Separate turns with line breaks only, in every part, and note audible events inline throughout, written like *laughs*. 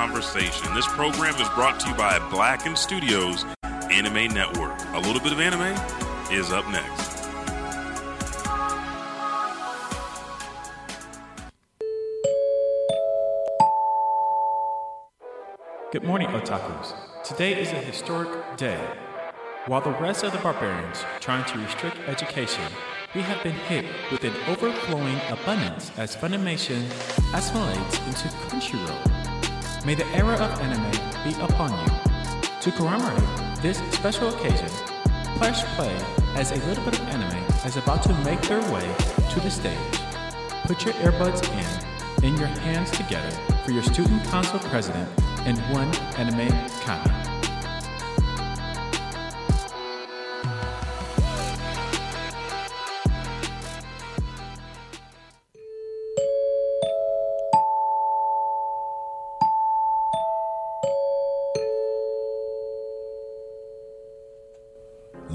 conversation. This program is brought to you by Blacken Studios Anime Network. A little bit of anime is up next.
Good morning, otakus. Today is a historic day. While the rest of the barbarians trying to restrict education, we have been hit with an overflowing abundance as Funimation assimilates into Crunchyroll. May the era of anime be upon you. To commemorate this special occasion, Plush Play as a little bit of anime is about to make their way to the stage. Put your earbuds in and your hands together for your student council president and one anime comment.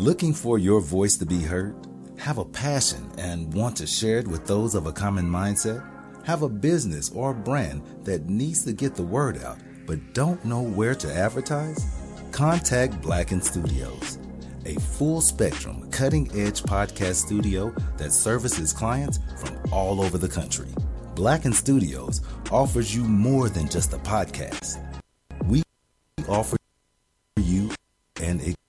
Looking for your voice to be heard? Have a passion and want to share it with those of a common mindset? Have a business or brand that needs to get the word out but don't know where to advertise? Contact Blacken Studios, a full spectrum, cutting edge podcast studio that services clients from all over the country. Blacken Studios offers you more than just a podcast. We offer you an experience,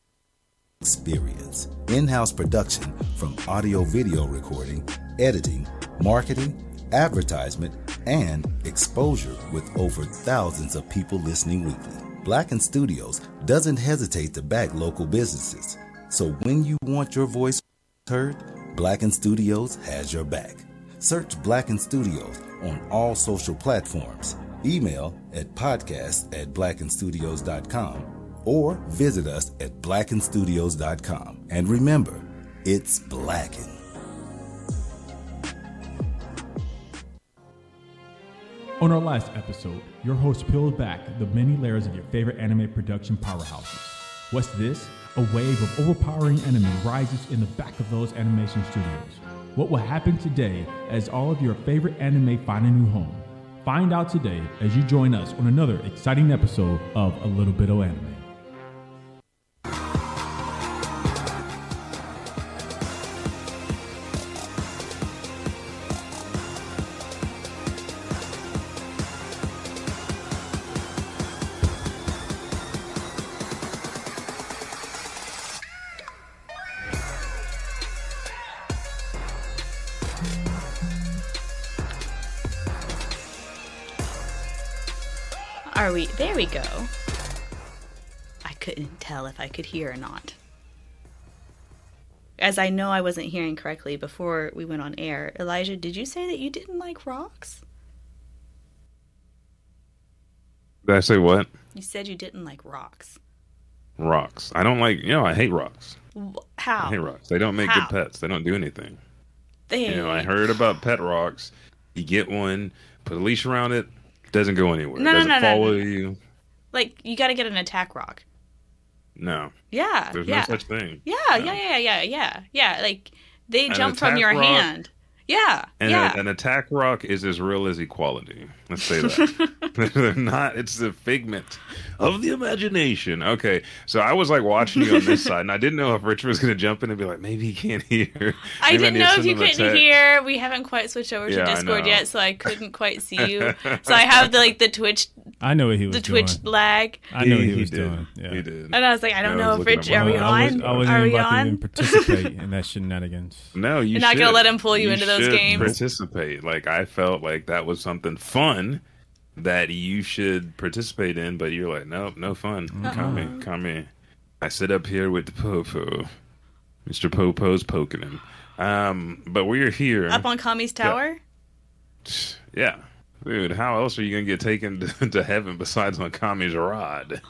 in house production from audio video recording, editing, marketing, advertisement, and exposure with over thousands of people listening weekly. Blacken Studios doesn't hesitate to back local businesses. So when you want your voice heard, Blacken Studios has your back. Search Blacken Studios on all social platforms. Email at podcast at blackenstudios.com or visit us at blackenstudios.com. And remember, it's Blacken.
On our last episode, your host peeled back the many layers of your favorite anime production powerhouses. What's this? A wave of overpowering anime rises in the back of those animation studios. What will happen today as all of your favorite anime find a new home? Find out today as you join us on another exciting episode of A Little Bit of Anime.
We? Go. I couldn't tell if I could hear or not. As I know I wasn't hearing correctly before we went on air, Elijah, did you say that you didn't like rocks?
Did I say what?
You said you didn't like rocks.
Rocks. I don't like, you know, I hate rocks.
How?
I hate rocks. They don't make
How?
good pets. They don't do anything.
They,
You know, I heard about pet rocks. You get one, put a leash around it, doesn't go anywhere.
No,
doesn't
no, no,
follow
no.
you.
Like you got to get an attack rock.
No,
Yeah,
there's
yeah,
no such thing.
yeah,
No.
yeah, yeah, yeah, yeah, yeah. Like they
An
jump from your
rock-
hand. Yeah,
And
yeah.
a, an attack rock is as real as equality. Let's say that. *laughs* *laughs* They're not. It's the figment of the imagination. Okay, so I was like watching you on this *laughs* side, and I didn't know if Richard was going to jump in and be like, maybe he can't hear.
I
Maybe
didn't
need to
know if you couldn't
text.
hear. We haven't quite switched over
Yeah,
to
I
Discord yet, so I couldn't quite see you. so I have the like the Twitch,
I know what he was doing.
the
doing.
Twitch lag,
I know what
he,
he was
did.
doing. Yeah.
He did.
and I was like, I don't
Yeah, I
know if
looking
Rich,
at
are we
phone.
I, was,
on?
I wasn't
Are
even
we
about to even
on?
participate in that shenanigans.
No, you
You're not gonna let him pull you into those
should
games?
Participate. Like I felt like that was something fun that you should participate in, but you're like, nope, no fun. Come in, come in. I sit up here with the Popo. Mr. Popo's poking him. Um, but we're here.
Up on Kami's tower.
yeah. Dude, how else are you gonna get taken *laughs* to, to heaven besides on Kami's rod?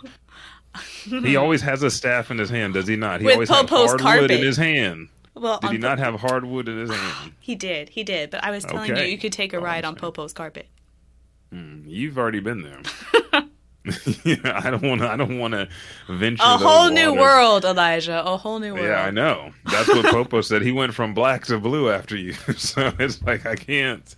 he *laughs* always has a staff in his hand, does he not? He
With
always has
Popo's
hardwood
carpet.
in his hand.
Well,
Did he not have hardwood in his hand? *sighs*
He did. He did. But I was telling you,
Okay.
you could take a
Oh,
ride on. Popo's carpet.
You've already been there. yeah, *laughs* *laughs* I don't want to. I don't want to venture.
A whole new world, Elijah. A whole new world.
Yeah, I know. That's what *laughs* Popo said. He went from black to blue after you. So it's like I can't.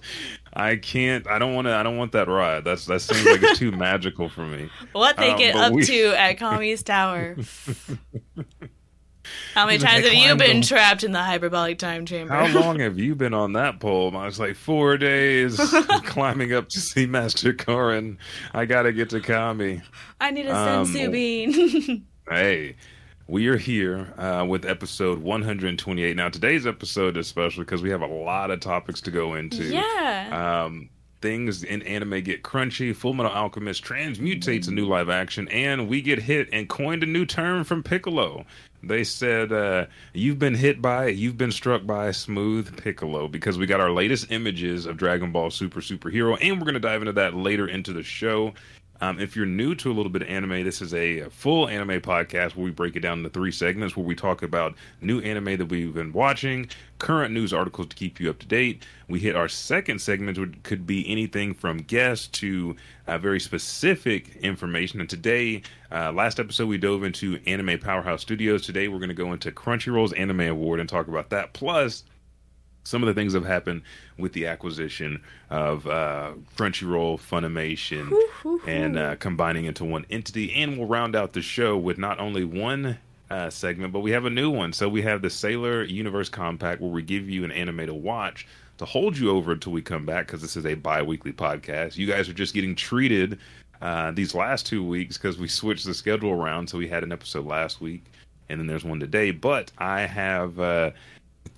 I can't. I don't want to. I don't want that ride. That's that seems like it's too magical for me.
What they
Um,
get up
we-
to at Kami's Tower. How many times have you been
them.
trapped in the hyperbolic time chamber?
How long *laughs* have you been on that pole? I was like four days *laughs* climbing up to see Master Korin. I gotta get to Kami.
I need a
Um,
senzu bean. *laughs*
Hey, we are here uh, with episode 128. Now, today's episode is special because we have a lot of topics to go into.
yeah.
Um, things in anime get crunchy. Full Metal Alchemist transmutates a new live action, and we get hit and coined a new term from Piccolo. They said, uh, "You've been hit by, you've been struck by smooth Piccolo," because we got our latest images of Dragon Ball Super Superhero, and we're going to dive into that later into the show. Um, if you're new to a little bit of anime, this is a full anime podcast where we break it down into three segments where we talk about new anime that we've been watching, current news articles to keep you up to date. We hit our second segment, which could be anything from guests to uh, very specific information. And today, uh, last episode, we dove into Anime Powerhouse Studios. Today, we're going to go into Crunchyroll's Anime Award and talk about that. Plus, some of the things that have happened with the acquisition of uh, Crunchyroll, Funimation, and uh, combining into one entity. And we'll round out the show with not only one uh, segment, but we have a new one. So we have the Sailor Universe Compact, where we give you an anime to watch to hold you over until we come back, because this is a bi weekly podcast. You guys are just getting treated uh, these last two weeks because we switched the schedule around. So we had an episode last week, and then there's one today. But I have.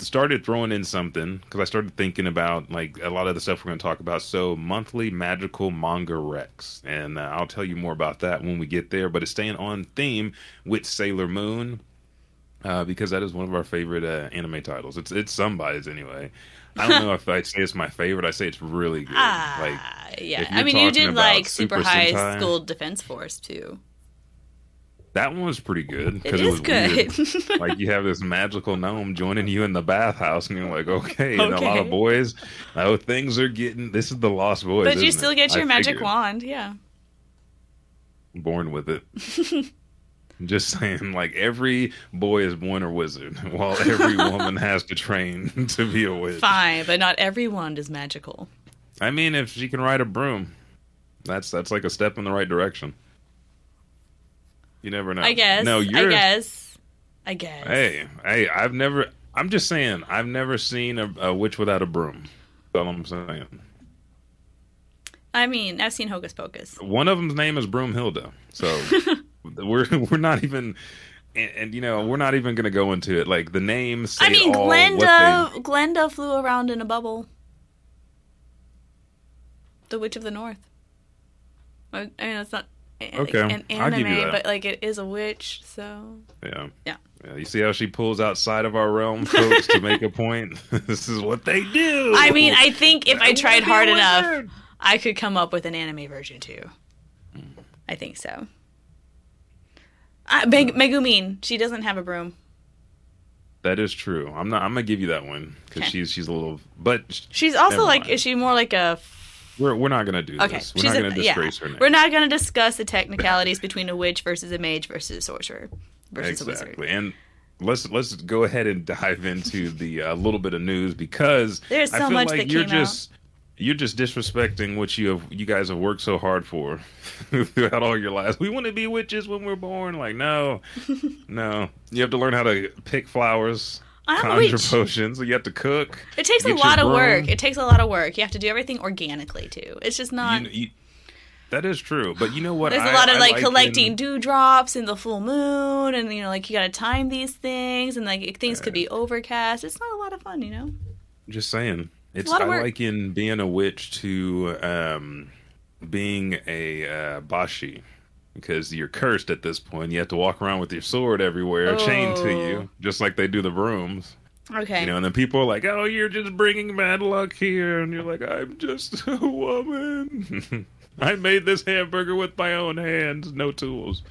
Started throwing in something because I started thinking about like a lot of the stuff we're going to talk about. So monthly magical manga Rex, and uh, I'll tell you more about that when we get there. But it's staying on theme with Sailor Moon uh, because that is one of our favorite uh, anime titles. It's it's somebody's anyway. I don't know *laughs* if I'd say it's my favorite. I say it's really good. like
Ah, yeah. I mean, you did like
Super
Super High
Sentai-
School Defense Force too.
That one was pretty good
It
because
is
was weird.
good. *laughs*
like you have this magical gnome joining you in the bathhouse, and you're like, okay, and a lot of boys. Oh, things are getting. This is the Lost Boys,
but you still
it?
get
I
your magic
figured.
wand. Yeah.
Born with it. *laughs* Just saying, like every boy is born a wizard, *laughs* while every woman has to train to be a witch.
Fine, but not every wand is magical.
I mean, if she can ride a broom, that's that's like a step in the right direction. You never know.
I guess.
No,
I
you're.
I guess. I guess.
Hey, hey, I've never. I'm just saying, I've never seen a, a witch without a broom. That's all I'm saying.
I mean, I've seen Hocus Pocus.
One of them's name is Broomhilda, so *laughs* we're we're not even. And, and you know we're not even going to go into it. Like the names.
I mean,
all
Glenda.
they-
Glenda flew around in a bubble. The Witch of the North. I, I mean, it's not
Okay,
an
I'll give you
anime,
that.
but like it is a witch. So
Yeah.
Yeah.
Yeah, You see how she pulls outside of our realm, folks, to make a point. *laughs* this is what they do.
I mean, I think if I tried hard enough. I could come up with an anime version too. I think so. Uh, Meg- Megumin, she doesn't have a broom.
that is true. I'm not. I'm gonna give you that one because
Okay.
she's she's a little. But
She's also like,
mind.
is she more like a?
We're we're not gonna do
Okay,
this. We're
she's
not gonna disgrace
yeah.
her name.
We're not going to discuss the technicalities between a witch versus a mage versus a sorcerer versus a wizard.
exactly. And let's let's go ahead and dive into the uh, little bit of news because
There's
I
so
feel
much
like
that
you're
came out.
you're just disrespecting what you have you guys have worked so hard for *laughs* throughout all your lives. We want to be witches when we're born. Like no, *laughs* no. You have to learn how to pick flowers.
A
Conjure potions. You have to cook.
It takes a lot of
broom.
work. It takes a lot of work. You have to do everything organically too. It's just not.
You, you, that is true. But you know what?
There's a lot of
I
like,
in-
collecting dewdrops in the full moon, and you know, like you got to time these things, and like things could be overcast. It's not a lot of fun, you know.
Just saying. It's
lot of
I like in being a witch to um, being a uh, bashi because you're cursed at this point. You have to walk around with your sword everywhere, chained to
Oh.
you, just like they do the brooms.
Okay.
You know, and then people are like, "Oh, you're just bringing bad luck here," and you're like, "I'm just *laughs* a woman. *laughs* I made this hamburger with my own hands, no tools."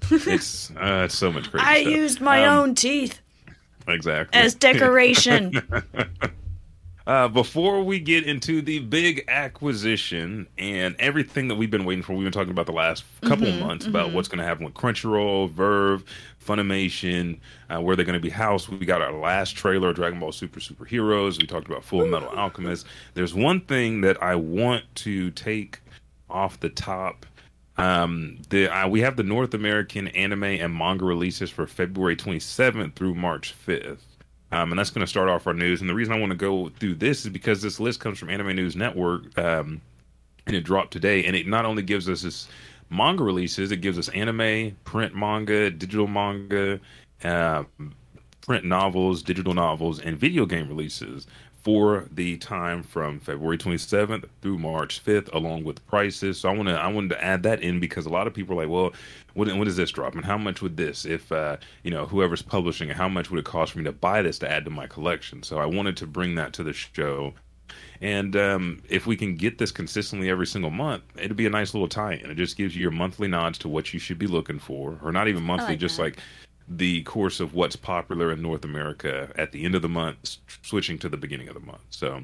*laughs* It's uh, it's so much crazy.
I
stuff.
used my
Um,
own teeth
exactly
as decoration.
Uh, before we get into the big acquisition and everything that we've been waiting for, we've been talking about the last couple
Mm-hmm,
months about what's going to happen with Crunchyroll, VRV, Funimation, uh, where they're going to be housed. We got our last trailer, Dragon Ball Super Superheroes. We talked about Full Metal Alchemist. There's one thing that I want to take off the top. Um, the uh, we have the North American anime and manga releases for February 27th through March 5th. Um, and that's going to start off our news. And the reason I want to go through this is because this list comes from Anime News Network, um, and it dropped today. And it not only gives us this manga releases, it gives us anime, print manga, digital manga, uh, print novels, digital novels, and video game releases for the time from February 27th through March 5th, along with prices. So I want to I wanted to add that in because a lot of people are like, well, what what is this drop and how much would this if uh, you know whoever's publishing it, how much would it cost for me to buy this to add to my collection? So I wanted to bring that to the show. And um, if we can get this consistently every single month, it'd be a nice little tie-in. It just gives you your monthly nods to what you should be looking for, or not even monthly,
like
just
that.
like the course of what's popular in North America at the end of the month, switching to the beginning of the month. So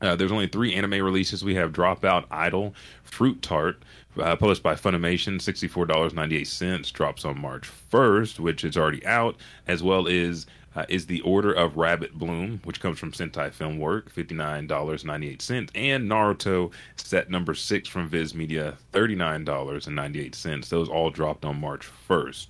uh, there's only three anime releases. We have Dropout Idol, Fruit Tart, uh, published by Funimation, $64.98, drops on March 1st, which is already out, as well as uh, is The Order of Rabbit Bloom, which comes from Sentai Filmwork, $59.98, and Naruto, set number six from Viz Media, $39.98. Those all dropped on March 1st.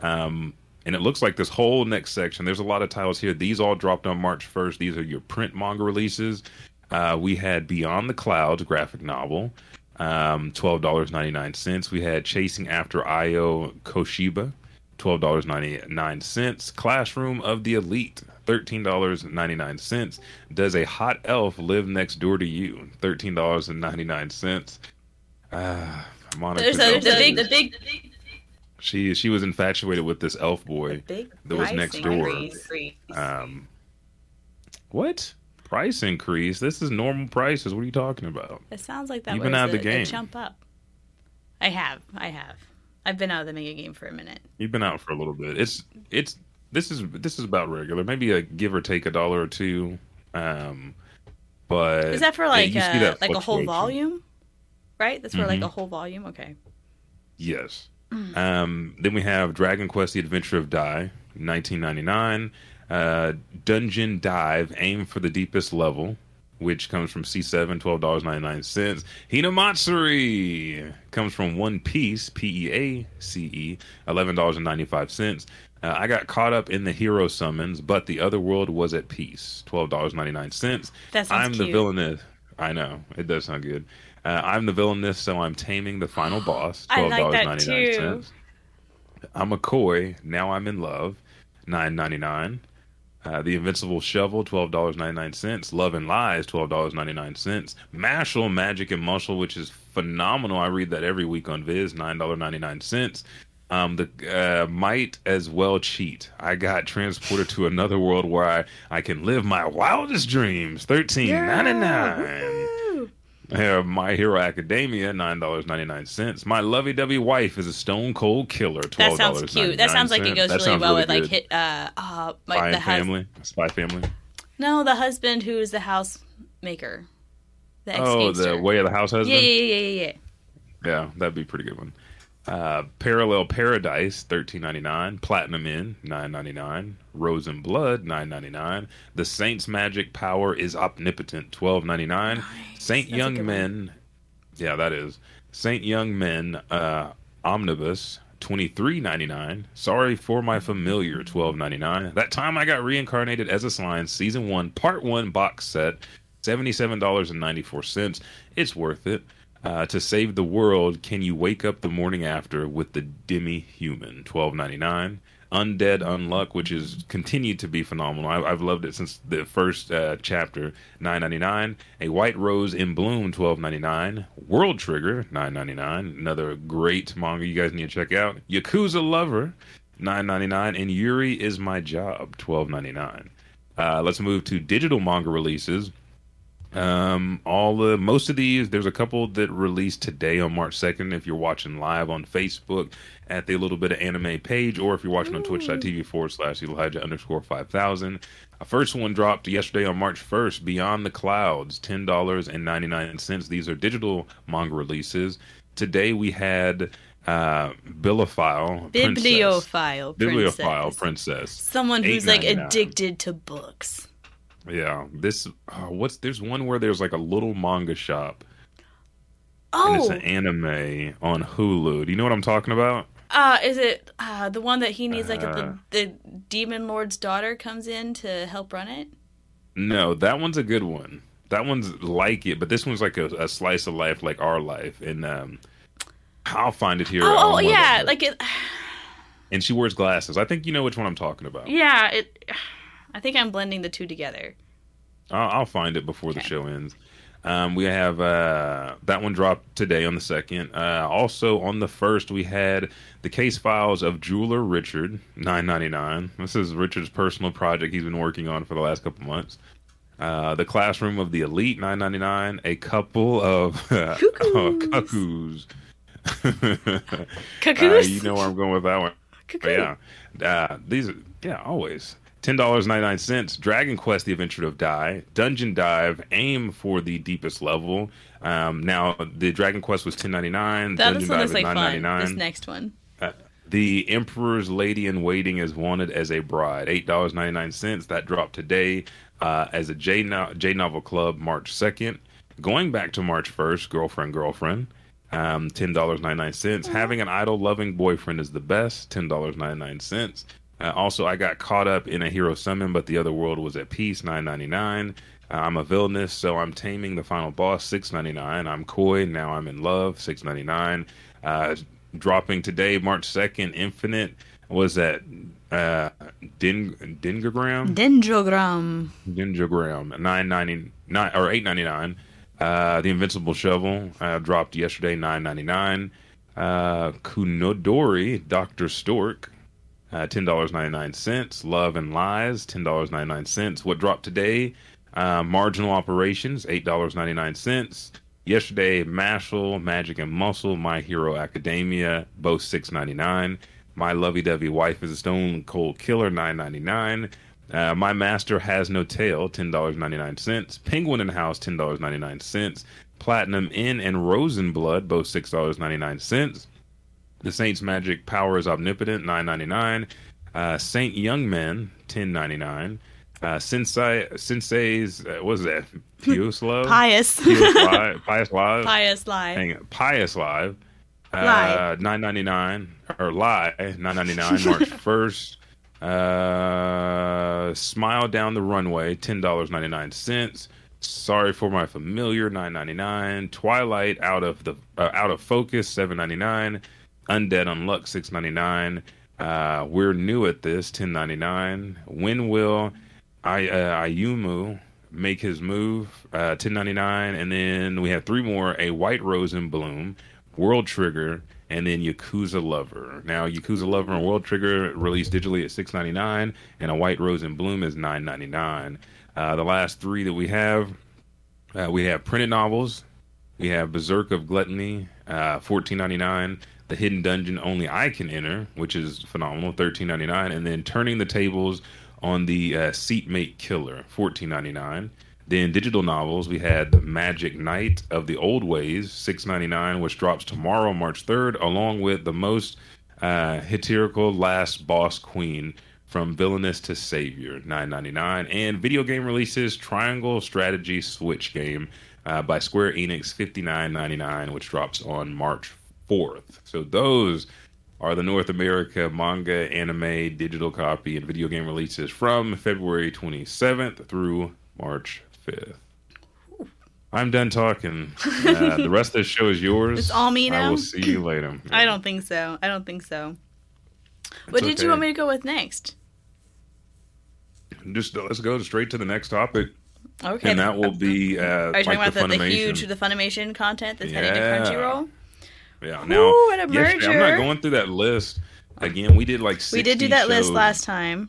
Um, and it looks like this whole next section, there's a lot of titles here. These all dropped on March 1st. These are your print manga releases. Uh, we had Beyond the Clouds graphic novel, um, $12.99. We had Chasing After Aoi Koshiba, $12.99. Classroom of the Elite, $13.99. Does a Hot Elf Live Next Door to You, $13.99. Ah, Monica.
There's a, the
Belcher.
big, the big,
She she was infatuated with this elf boy that was next door.
increase.
Um, what price increase? This is normal prices. What are you talking about?
It sounds like that
You've
was
been out of
a,
the game.
a jump up. I have, I have. I've been out of the mega game for a minute.
You've been out for a little bit. It's it's this is this is about regular. Maybe a give or take a dollar or two. Um, but
Is that for like
see
uh,
that
like a whole volume? Right. That's for like
Mhm.
a whole volume. Okay.
Yes.
Mm.
Um, then we have Dragon Quest: The Adventure of Dai, 1999. Uh, Dungeon Dive, Aim for the Deepest Level, which comes from C7, $12.99. Hinamatsuri comes from One Peace, P E A C E, $11.95. Uh, I got caught up in the hero summons, but the other world was at peace. $12.99.
That sounds
I'm the
cute.
villainess. I know. It does sound good. Uh, I'm the villainess, so I'm taming the final *gasps* boss.
I like that
$12.99.
too.
I'm a koi. Now I'm in love. Nine ninety nine. Uh, the Invincible Shovel, twelve dollars ninety nine cents. Love and Lies, twelve dollars ninety nine cents. Mashle, Magic and Muscle, which is phenomenal. I read that every week on Viz, nine dollar ninety nine cents. Um, the uh, might as well cheat. I got transported to another world where I, I can live my wildest dreams. Thirteen ninety nine. My Hero Academia, nine dollars ninety nine cents. My lovey-dovey wife is a stone cold killer.
That sounds cute. That sounds like it goes really well with like hit uh uh like
Spy
the hus-
Family. Spy Family.
No, the husband who is the housemaker. The
Oh, the Way of the House Husband.
Yeah, yeah, yeah, yeah, yeah.
Yeah, that'd be a pretty good one. Uh, Parallel Paradise, thirteen ninety nine. Platinum End, nine ninety nine. Rose and Blood, nine ninety nine. The Saint's Magic Power is Omnipotent, twelve ninety nine. Saint
That's
Young
good one.
Men, yeah, that is Saint Young Men uh, Omnibus. Twenty three ninety nine. Sorry for my familiar. Twelve ninety nine. That time I got reincarnated as a slime. Season one, part one box set. Seventy seven dollars and ninety four cents. It's worth it. Uh, to save the world, can you wake up the morning after with the demi human? Twelve ninety nine. Undead Unluck, which is continued to be phenomenal. I, I've loved it since the first uh, chapter. Nine ninety nine. A White Rose in Bloom. Twelve ninety nine. World Trigger. Nine ninety nine. Another great manga you guys need to check out. Yakuza Lover. Nine ninety nine. And Yuri is my job. Twelve ninety nine. Uh, let's move to digital manga releases. Um, all the most of these, there's a couple that released today on March 2nd. If you're watching live on Facebook at the Little Bit of Anime page, or if you're watching on twitch.tv forward slash Elijah underscore 5000. A first one dropped yesterday on March 1st, Beyond the Clouds, $10.99. These are digital manga releases. Today we had uh, Bibliophile.
Bibliophile princess.
Bibliophile Princess.
Someone who's like addicted to books.
Yeah, this uh, what's there's one where there's like a little manga shop and it's
Oh,
an anime on Hulu. Do you know what I'm talking about?
uh, is it uh, the one that he needs like
Uh.
the, the demon lord's daughter comes in to help run it?
No, that one's a good one. That one's like it, but this one's like a, a slice of life, like our life. And um, I'll find it here.
Oh, oh yeah, like it. *sighs*
and she wears glasses. I think you know which one I'm talking about.
Yeah, it. I think I'm blending the two together.
I'll, I'll find it before the show ends. Um, we have uh, that one dropped today on the second. Uh, also on the first, we had the case files of Jeweler Richard, nine ninety nine. This is Richard's personal project he's been working on for the last couple months. Uh, the classroom of the elite, nine ninety nine. A couple of *laughs* *laughs* uh,
Cuckoos.
cuckoos. Uh, you know where I'm going with that one. *laughs*
Cuckoo.
But yeah, uh, these are yeah always $10.99 dragon quest the adventure of Dai dungeon dive aim for the deepest level. Um, now the dragon quest was 10.99
that
dungeon dive is
like 9.99 this next one.
Uh, the emperor's lady in waiting is wanted as a bride. $8.99 that dropped today uh, as a J, no- J novel club march 2nd going back to march 1st girlfriend girlfriend. Um, $10.99 mm-hmm. having an idol loving boyfriend is the best. $10.99 uh, also, I got caught up in a hero summon, but the other world was at peace. Nine ninety nine. Uh, I'm a villainess, so I'm taming the final boss. Six ninety nine. I'm coy. Now I'm in love. Six ninety nine. Uh, dropping today, March second. Infinite was that uh, Din. Ninjagram, nine ninety nine or eight ninety nine. Uh, the Invincible Shovel uh, dropped yesterday, nine ninety nine. Uh, Kounodori, Doctor Stork, uh, ten dollars ninety nine cents. Love and Lies, ten dollars ninety nine cents. What dropped today? Uh, Marginal Operations, eight dollars ninety nine cents. Yesterday, Mashle, Magic and Muscle, My Hero Academia, both six ninety nine. My lovey dovey wife is a stone cold killer, nine ninety nine. Uh, My Master Has No Tail, ten dollars ninety nine cents. Penguin in House, ten dollars ninety nine cents. Platinum End and Rosenblood, both six dollars ninety nine cents. The Saints Magic Power is Omnipotent, nine ninety nine. Uh, Saint Young Men, ten ninety nine. Uh, Sensei Sensei's uh, what was that? Pious *laughs* Love.
Pious.
Pious Live. Pious Live.
Pious lie.
Hang on. Pious Live. Uh, nine ninety nine or lie nine ninety nine *laughs* March first. Uh, Smile down the runway ten dollars ninety nine cents. Sorry for my familiar nine ninety nine. Twilight out of the uh, out of focus seven ninety nine. Undead Unluck six ninety nine. Uh, we're new at this ten ninety nine. When will I uh, Ayumu make his move? Uh, ten ninety nine, and then we have three more: a White Rose in Bloom, World Trigger, and then Yakuza Lover. Now, Yakuza Lover and World Trigger released digitally at six ninety nine, and a White Rose in Bloom is nine ninety nine. Uh, the last three that we have, uh, we have printed novels. We have Berserk of Gluttony, uh, fourteen ninety nine. The Hidden Dungeon Only I Can Enter, which is phenomenal, thirteen ninety nine. And then Turning the Tables on the uh, Seatmate Killer, fourteen ninety nine. Then digital novels, we had The Magic Knight of the Old Ways, six ninety nine, which drops tomorrow, March third, along with the most uh, satirical Last Boss Queen from Villainous to Savior, nine ninety nine, and video game releases Triangle Strategy Switch game uh, by Square Enix, fifty nine ninety nine, which drops on March fourth. So those are the North America manga, anime, digital copy, and video game releases from February twenty seventh through March fifth. I'm done talking. Uh, the rest of the show is yours.
It's all me now.
I will see you later.
I don't think so. I don't think so. what did
okay.
you want me to go with next?
Just uh, let's go straight to the next topic,
Okay.
and that will be uh,
Are you
like
talking about
the
the, the huge the Funimation content that's heading to Crunchyroll?
Yeah. Now,
Ooh, what a
yesterday- I'm not going through that list again. We did like 60
We did do that list last time.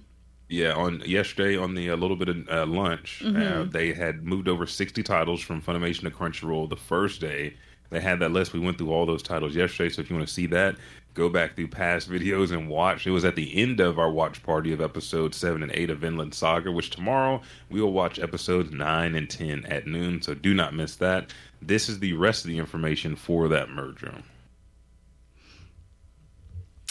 Yeah, on yesterday on the a little bit of uh, lunch, uh, they had moved over sixty titles from Funimation to Crunchyroll. The first day they had that list. We went through all those titles yesterday. So if you want to see that, go back through past videos and watch. It was at the end of our watch party of episodes seven and eight of Inland Saga, which tomorrow we will watch episodes nine and ten at noon. So do not miss that. This is the rest of the information for that merger.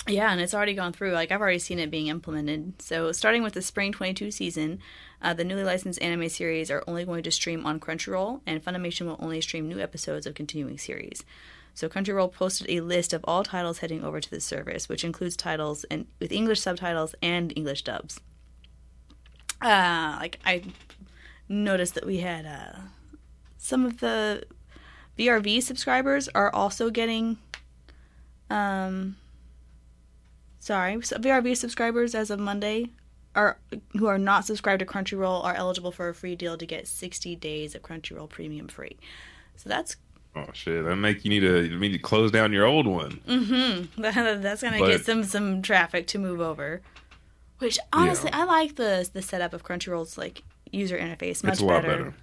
Yeah, and it's already gone through. Like I've already seen it being implemented. So starting with the spring 22 season, uh, the newly licensed anime series are only going to stream on Crunchyroll, and Funimation will only stream new episodes of continuing series. So Crunchyroll posted a list of all titles heading over to the service, which includes titles and with English subtitles and English dubs. Uh, like I noticed that we had uh, some of the VRV subscribers are also getting um sorry, so VRV subscribers as of Monday are who are not subscribed to Crunchyroll are eligible for a free deal to get 60 days of Crunchyroll Premium free. So that's
Oh shit! That make you need to you need to close down your old one. Mm-hmm. *laughs*
That's gonna
But-
get some some traffic to move over. Which honestly,
Yeah.
I like the the setup of Crunchyroll's like user interface much
it's a lot
better,
better.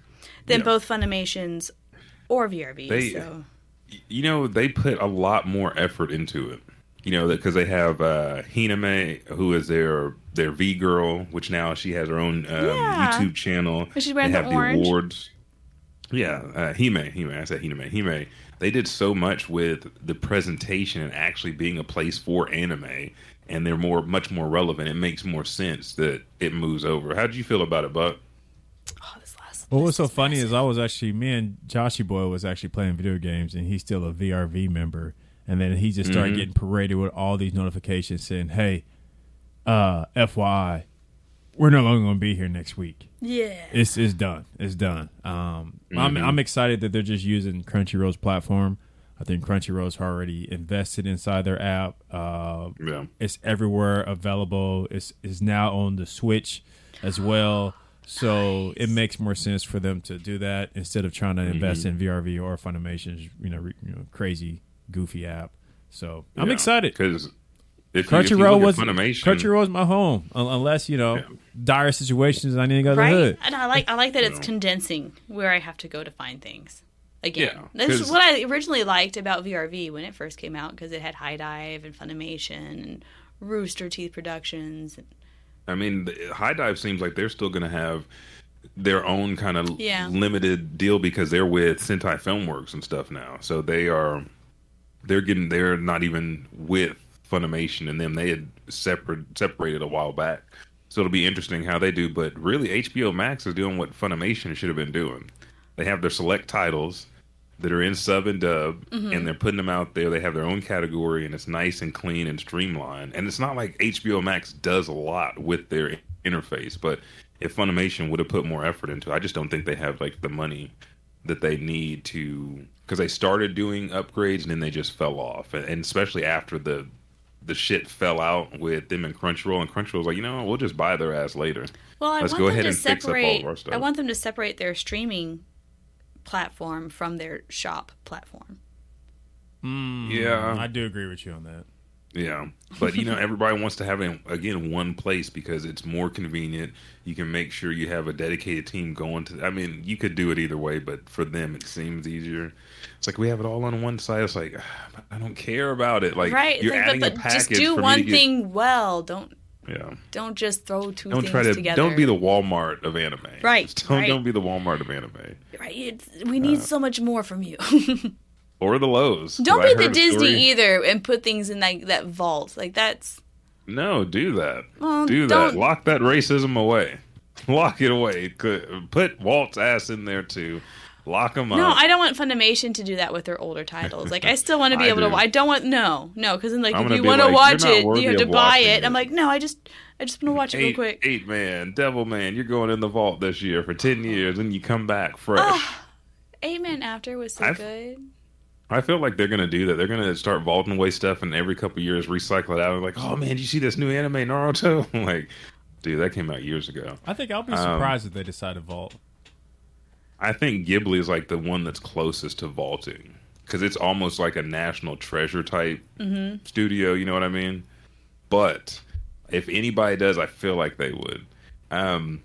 than
Yeah.
both Funimation's or VRV.
They-
so
you know they put a lot more effort into it you know because they have uh hiname who is their their v girl which now she has her own um,
Yeah.
youtube channel.
But she's wearing
they
the
have
orange.
the awards. Yeah uh hime hime i said hiname hime they did so much with the presentation and actually being a place for anime and they're more much more relevant. It makes more sense that it moves over. How did you feel about it buck?
Oh, this last.
What was so funny is I was actually me and Joshy Boy was actually playing video games and he's still a VRV member and then he just started getting paraded with all these notifications saying, "Hey, uh, FYI, we're no longer going to be here next week.
yeah.
It's it's done. It's done." Um, I'm I'm excited that they're just using Crunchyroll's platform. I think Crunchyroll's already invested inside their app. Uh,
yeah
it's everywhere available. It's is now on the Switch as well. So it makes more sense for them to do that instead of trying to invest in VRV or Funimation's you know, re, you know crazy goofy app. So I'm excited.
because if you, if
Crunchyroll was
at Funimation,
Crunchyroll's my home unless you know
Yeah.
dire situations I need to go to the
right?
hood.
And I like I like that it's
No.
condensing where I have to go to find things. Again,
Yeah,
this is
'cause-
what I originally liked about VRV when it first came out because it had HIDIVE and Funimation and Rooster Teeth Productions. And,
I mean, HIDIVE seems like they're still going to have their own kind of
Yeah.
limited deal because they're with Sentai Filmworks and stuff now. So they are they're getting they're not even with Funimation and them. They had separate separated a while back. So it'll be interesting how they do. But really, HBO Max is doing what Funimation should have been doing. They have their select titles that are in sub and dub, mm-hmm. and they're putting them out there. They have their own category, and it's nice and clean and streamlined. And it's not like HBO Max does a lot with their interface, but if Funimation would have put more effort into it, I just don't think they have like the money that they need to because they started doing upgrades and then they just fell off, and, and especially after the the shit fell out with them and Crunchyroll, and Crunchyroll was like, you know, we'll just buy their ass later.
well, I
Let's
want
go
them
ahead
to
and fix up all
separate.
of our stuff.
I want them to separate their streaming platform from their shop platform.
Hmm, yeah,
I do agree with you on that.
Yeah, but you know, everybody wants to have it again one place because it's more convenient. You can make sure you have a dedicated team going to. I mean, you could do it either way, but for them, it seems easier. It's like we have it all on one side. It's like ah, I don't care about it. Like
right?
You're
like,
adding
but,
a package
just do
for me
one
get-
thing well. Don't
Yeah,
don't just throw 2
don't try to.
together.
Don't be the Walmart of anime.
Right,
Just Don't
right.
don't be the Walmart of anime
right. It's, we need so much more from you. *laughs*
or the Lowe's.
Don't be the Disney either and put things in like that vault. Like that's
No, do that.
Well,
do that.
don't-
Lock that racism away. *laughs* Lock it away. Put Walt's ass in there too. Lock him up.
no. I don't want Funimation to do that with their older titles. Like I still want *laughs* to be able
do.
to. I don't want no, no, because then like
I'm
if you want to
like,
watch it, you have to buy
watching
it. I'm like, no, I just I just want to watch it real quick.
eight man, devil man, you're going in the vault this year for ten years, and you come back fresh.
Oh. Eight Man After was so
I've-
good.
I feel like they're gonna do that. They're gonna start vaulting away stuff, and every couple of years recycle it out. Like, oh man, did you see this new anime Naruto? *laughs* I'm like, dude, that came out years ago.
I think I'll be
Um,
surprised if they decide to vault.
I think Ghibli is like the one that's closest to vaulting because it's almost like a national treasure type
Mm-hmm.
studio. You know what I mean? But If anybody does, I feel like they would. Um,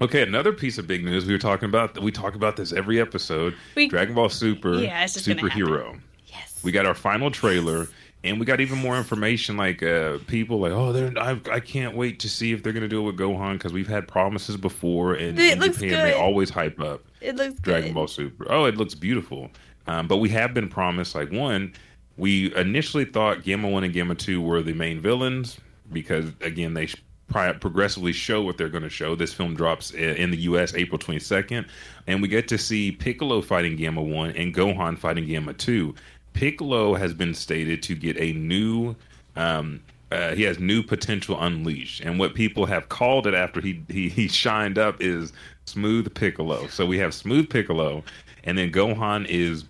okay, another piece of big news we were talking about. We talk about this every episode.
We-
Dragon Ball Super
Yeah,
superhero.
Yes.
We got our final trailer, and we got even more information. Like uh, people, like, oh, they're, I, I can't wait to see if they're going to do it with Gohan because we've had promises before, and
It
in Japan
good.
they always hype up
it looks
Dragon
good.
Ball Super. Oh, it looks beautiful. Um, but we have been promised, like one, we initially thought Gamma One and Gamma Two were the main villains because again they progressively show what they're going to show. This film drops in the U.S. April 22nd, and we get to see Piccolo fighting Gamma One and Gohan fighting Gamma Two. Piccolo has been stated to get a new. Um, uh, he has new potential unleashed, and what people have called it after he, he he shined up is Smooth Piccolo. So we have Smooth Piccolo, and then Gohan is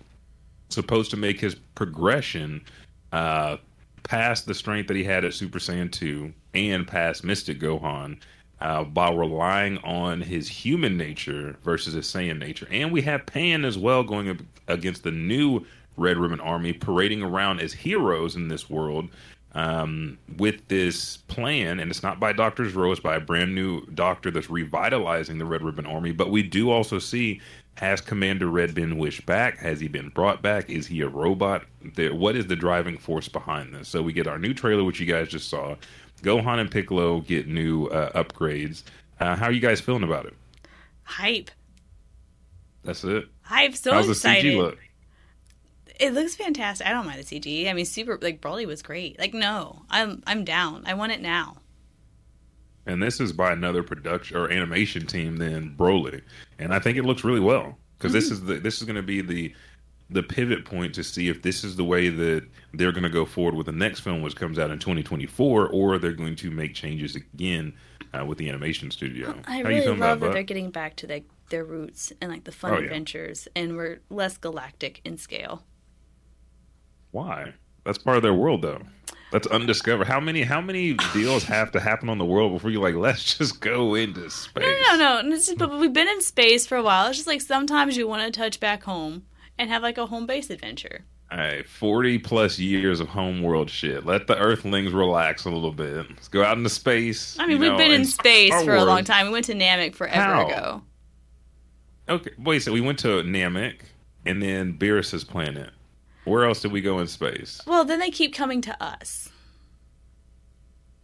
supposed to make his progression uh, past the strength that he had at Super Saiyan 2 and past Mystic Gohan uh, by relying on his human nature versus his Saiyan nature. And we have Pan as well going up against the new Red Ribbon Army parading around as heroes in this world um, with this plan. And it's not by. Gero, it's by a brand new doctor that's revitalizing the Red Ribbon Army. But we do also see has Commander Red been wished back? Has he been brought back? Is he a robot? What is the driving force behind this? So we get our new trailer, which you guys just saw. Gohan and Piccolo get new uh, upgrades. Uh, how are you guys feeling about it?
Hype.
That's it.
Hype. So
How's
excited.
the CG look?
It looks fantastic. I don't mind the CG. I mean, super like Broly was great. Like, no, I'm I'm down. I want it now.
And this is by another production or animation team than Broly, and I think it looks really well because this is the this is going to be the the pivot point to see if this is the way that they're going to go forward with the next film, which comes out in 2024, or they're going to make changes again uh, with the animation studio.
I
How you
really love that they're getting back to like their roots and like the fun
Oh, yeah.
adventures, and we're less galactic in scale.
Why? That's part of their world, though. That's undiscovered. How many how many *sighs* deals have to happen on the world before you're like, let's just go into space?
No, no, no. It's just, but we've been in space for a while. It's just like sometimes you want to touch back home and have like a home base adventure.
All right, 40 plus years of homeworld shit. Let the Earthlings relax a little bit. Let's go out into space.
I mean, we've
know,
been in space for a long time. We went to Namek forever
How?
ago.
Okay, wait, so we went to Namek and then Beerus's planet. Where else did we go in space?
Well, then they keep coming to us.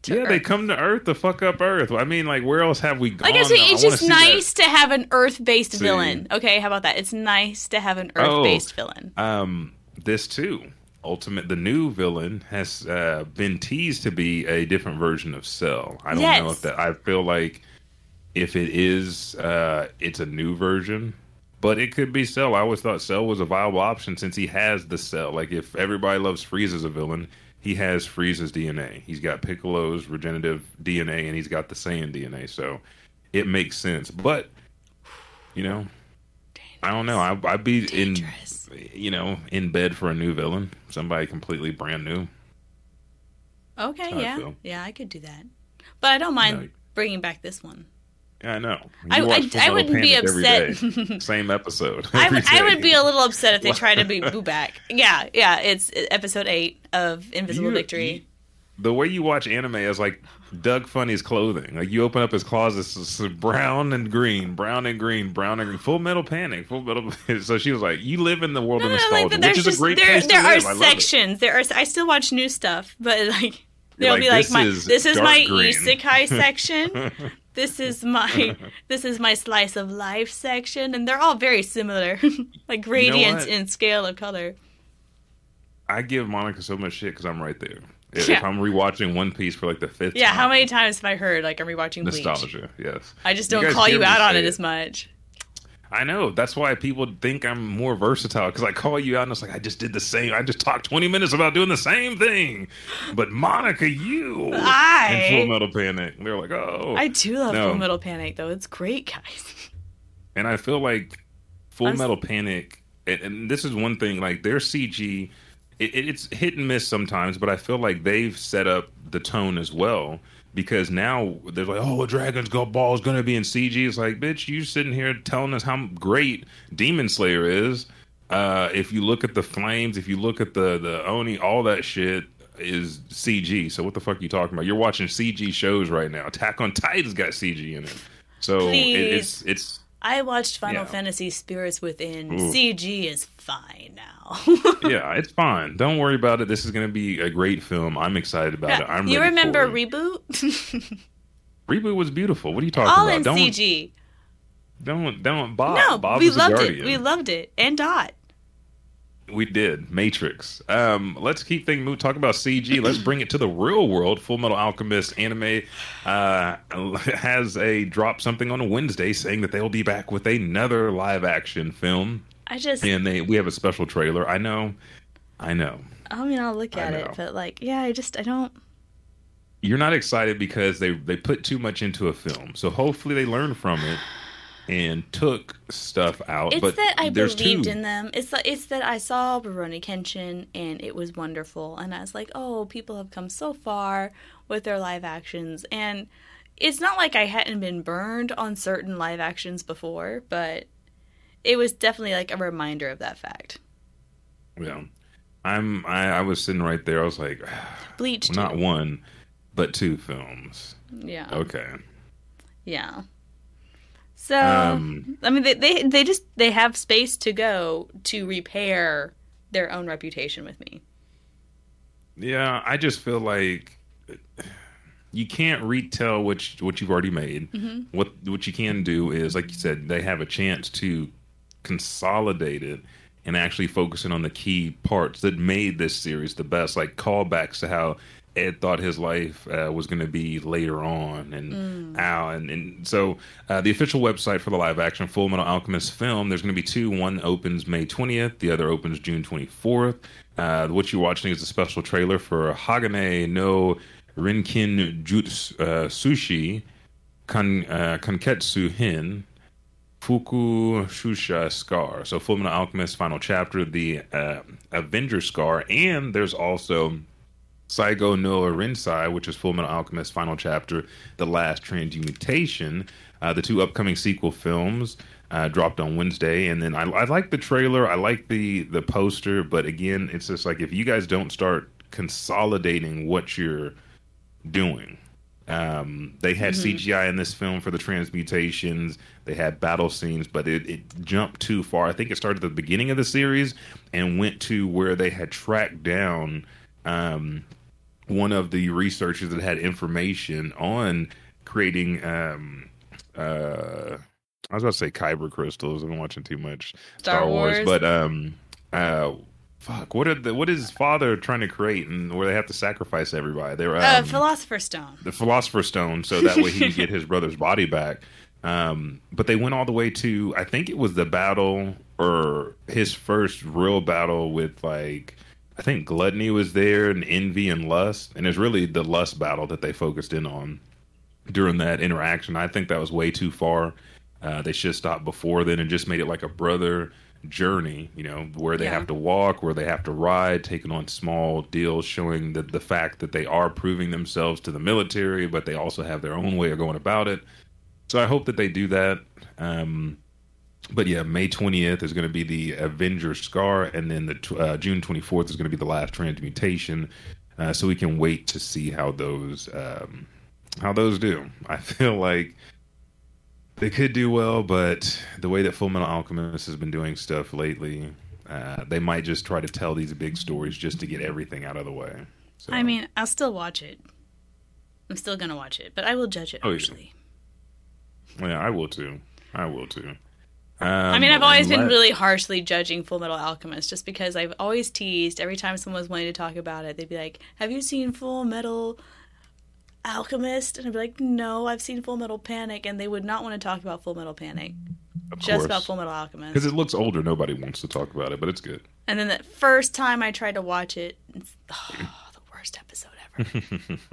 To
yeah, they come to Earth to fuck up Earth. I mean, like, where else have we gone?
Like I said, it's just
see that.
nice to have an Earth-based
See.
villain. Okay, how about that? It's nice to have an
Oh.
Earth-based villain.
um, this too. Ultimate, the new villain has uh, been teased to be a different version of Cell. I don't know if that. I feel like if it is, uh, it's a new version, but it could be Cell. I always thought Cell was a viable option since he has the Cell. Like if everybody loves Frieza as a villain, he has Frieza's DNA. He's got Piccolo's regenerative DNA, and he's got the Saiyan DNA. So it makes sense. But you know, I don't know. I, I'd be
Dangerous.
in, you know, in bed for a new villain, somebody completely brand new.
Okay,
how I
yeah, yeah, I could do that. But I don't mind
No.
bringing back this one.
Yeah, I know. You
I- I- I wouldn't be upset. *laughs*
Same episode.
I would, I would be a little upset if they tried to be *laughs* Buu back. Yeah, yeah, it's uh, episode eight of Invisible
You-
Victory.
you- the way you watch anime is like Doug Funnie's clothing. Like you open up his closet, it's brown and green, brown and green, brown and green. Full Metal Panic, Full Metal. *laughs* So she was like, "You live in the world
No,
of
no,
nostalgia,
like, but
which is
just
a great
there.
place
There
to
are
live. Love
sections. There are. I still watch new stuff, but like there'll
like,
be like
"This
my
is
this is my
green."
isekai section. This is my *laughs* this is my slice of life section, and they're all very similar, *laughs* like gradients
what?
in scale of color.
I give Monica so much shit because I'm right there. If,
Yeah.
if I'm rewatching One Piece for like the fifth
Yeah,
time,
how many times have I heard like I'm rewatching Bleach?
nostalgia? Yes,
I just don't
guys
call you out on
say
it as much.
I know. That's why people think I'm more versatile because I call you out and it's like I just did the same. I just talked 20 minutes about doing the same thing. But Monica, you
I-
and Full Metal Panic, they're like, oh,
I do love
No.
Full Metal Panic though. It's great, guys.
and I feel like Full
I'm-
Metal Panic, and, and this is one thing. Like their CG, it, it- it's hit and miss sometimes, but I feel like they've set up the tone as well. Because now they're like, oh, a Dragon's Go Ball is going to be in CG. It's like, bitch, you sitting here telling us how great Demon Slayer is. Uh, if you look at the flames, if you look at the the Oni, all that shit, is CG. So what the fuck are you talking about? You're watching CG shows right now. Attack on Titan's got CG in it. So it, it's it's
I watched Final. Fantasy Spirits Within.
Ooh.
CG is fine now. *laughs*
yeah, it's fine. Don't worry about it. This is going to be a great film. I'm excited about it. I'm
you remember. Reboot? *laughs*
Reboot was beautiful. What are you talking
All
about?
in
don't
CG.
don't don't Bob.
no,
Bob
we loved it. We loved it. And Dot.
We did Matrix. Um, let's keep things moving. Talk about CG. Let's bring it to the real world. Full Metal Alchemist anime uh, *laughs* has a drop something on a Wednesday saying that they will be back with another live action film,
I just,
and they we have a special trailer. I know, I know.
I mean, I'll look at it, but like, yeah, I just, I don't.
You're not excited because they they put too much into a film. So hopefully they learned from it and took stuff out.
It's
but
that I believed
two.
in them. It's that it's that I saw Rurouni Kenshin and it was wonderful, and I was like, oh, people have come so far with their live actions, and it's not like I hadn't been burned on certain live actions before, but it was definitely like a reminder of that fact.
Yeah, I'm. I, I was sitting right there. I was like,
Bleach,
not one, but two films.
yeah,
Okay.
yeah. So
Um,
I mean, they, they they just they have space to go to repair their own reputation with me.
Yeah, I just feel like you can't retell what you- what you've already made. What what you can do is, like you said, they have a chance to consolidate it and actually focusing on the key parts that made this series the best, like callbacks to how Ed thought his life uh, was going to be later on, and how, and, and so uh, the official website for the live action Full Metal Alchemist film, there's going to be two. One opens May 20th, the other opens June 24th. Uh, what you're watching is a special trailer for Hagane no Rinkin Jutsu uh, Sushi kan, uh, Kanketsu Hin Fuku Shusha Scar. So Full Metal Alchemist Final Chapter, the uh, Avenger Scar, and there's also Saigo no Rinsai, which is Full Metal Alchemist Final Chapter, The Last Transmutation. Uh, the two upcoming sequel films uh, dropped on Wednesday, and then I, I like the trailer, I like the the poster, but again, it's just like if you guys don't start consolidating what you're doing. Um, they had CGI in this film for the transmutations. They had battle scenes, but it, it jumped too far. I think it started at the beginning of the series and went to where they had tracked down um, one of the researchers that had information on creating. Um, uh, I was about to say kyber crystals. I've been watching too much
Star Wars.
but um, uh, fuck, what are the what is father trying to create and where they have to sacrifice everybody? They were
Uh,
um,
Philosopher's Stone.
the Philosopher's Stone, so that way he can get his *laughs* brother's body back. Um, but they went all the way to I think it was the battle or his first real battle with like I think gluttony was there and envy and lust, and it's really the lust battle that they focused in on during that interaction. I think that was way too far. Uh, they should have stopped before then and just made it like a brother journey, you know, where they
Yeah.
have to walk, where they have to ride, taking on small deals, showing the, the fact that they are proving themselves to the military, but they also have their own way of going about it. So I hope that they do that. Um, but yeah, May 20th is going to be the Avenger Scar, and then the uh, June 24th is going to be the last transmutation. Uh, so we can wait to see how those um, how those do. *laughs* I feel like they could do well, but the way that Full Metal Alchemist has been doing stuff lately, uh, they might just try to tell these big stories just to get everything out of the way. So,
I mean, I'll still watch it. I'm still gonna watch it, but I will judge it
Oh, yeah.
harshly.
yeah, I will too. I will too. Um,
I mean, I've always been really harshly judging Full Metal Alchemist just because I've always teased every time someone was wanting to talk about it, they'd be like, Have you seen Full Metal Alchemist? And I'd be like, No, I've seen Full Metal Panic. And they would not want to talk about Full Metal Panic,
of
just about. Full Metal Alchemist.
because it looks older. Nobody wants to talk about it, but it's good.
And then the first time I tried to watch it, it's oh, the worst episode ever. *laughs*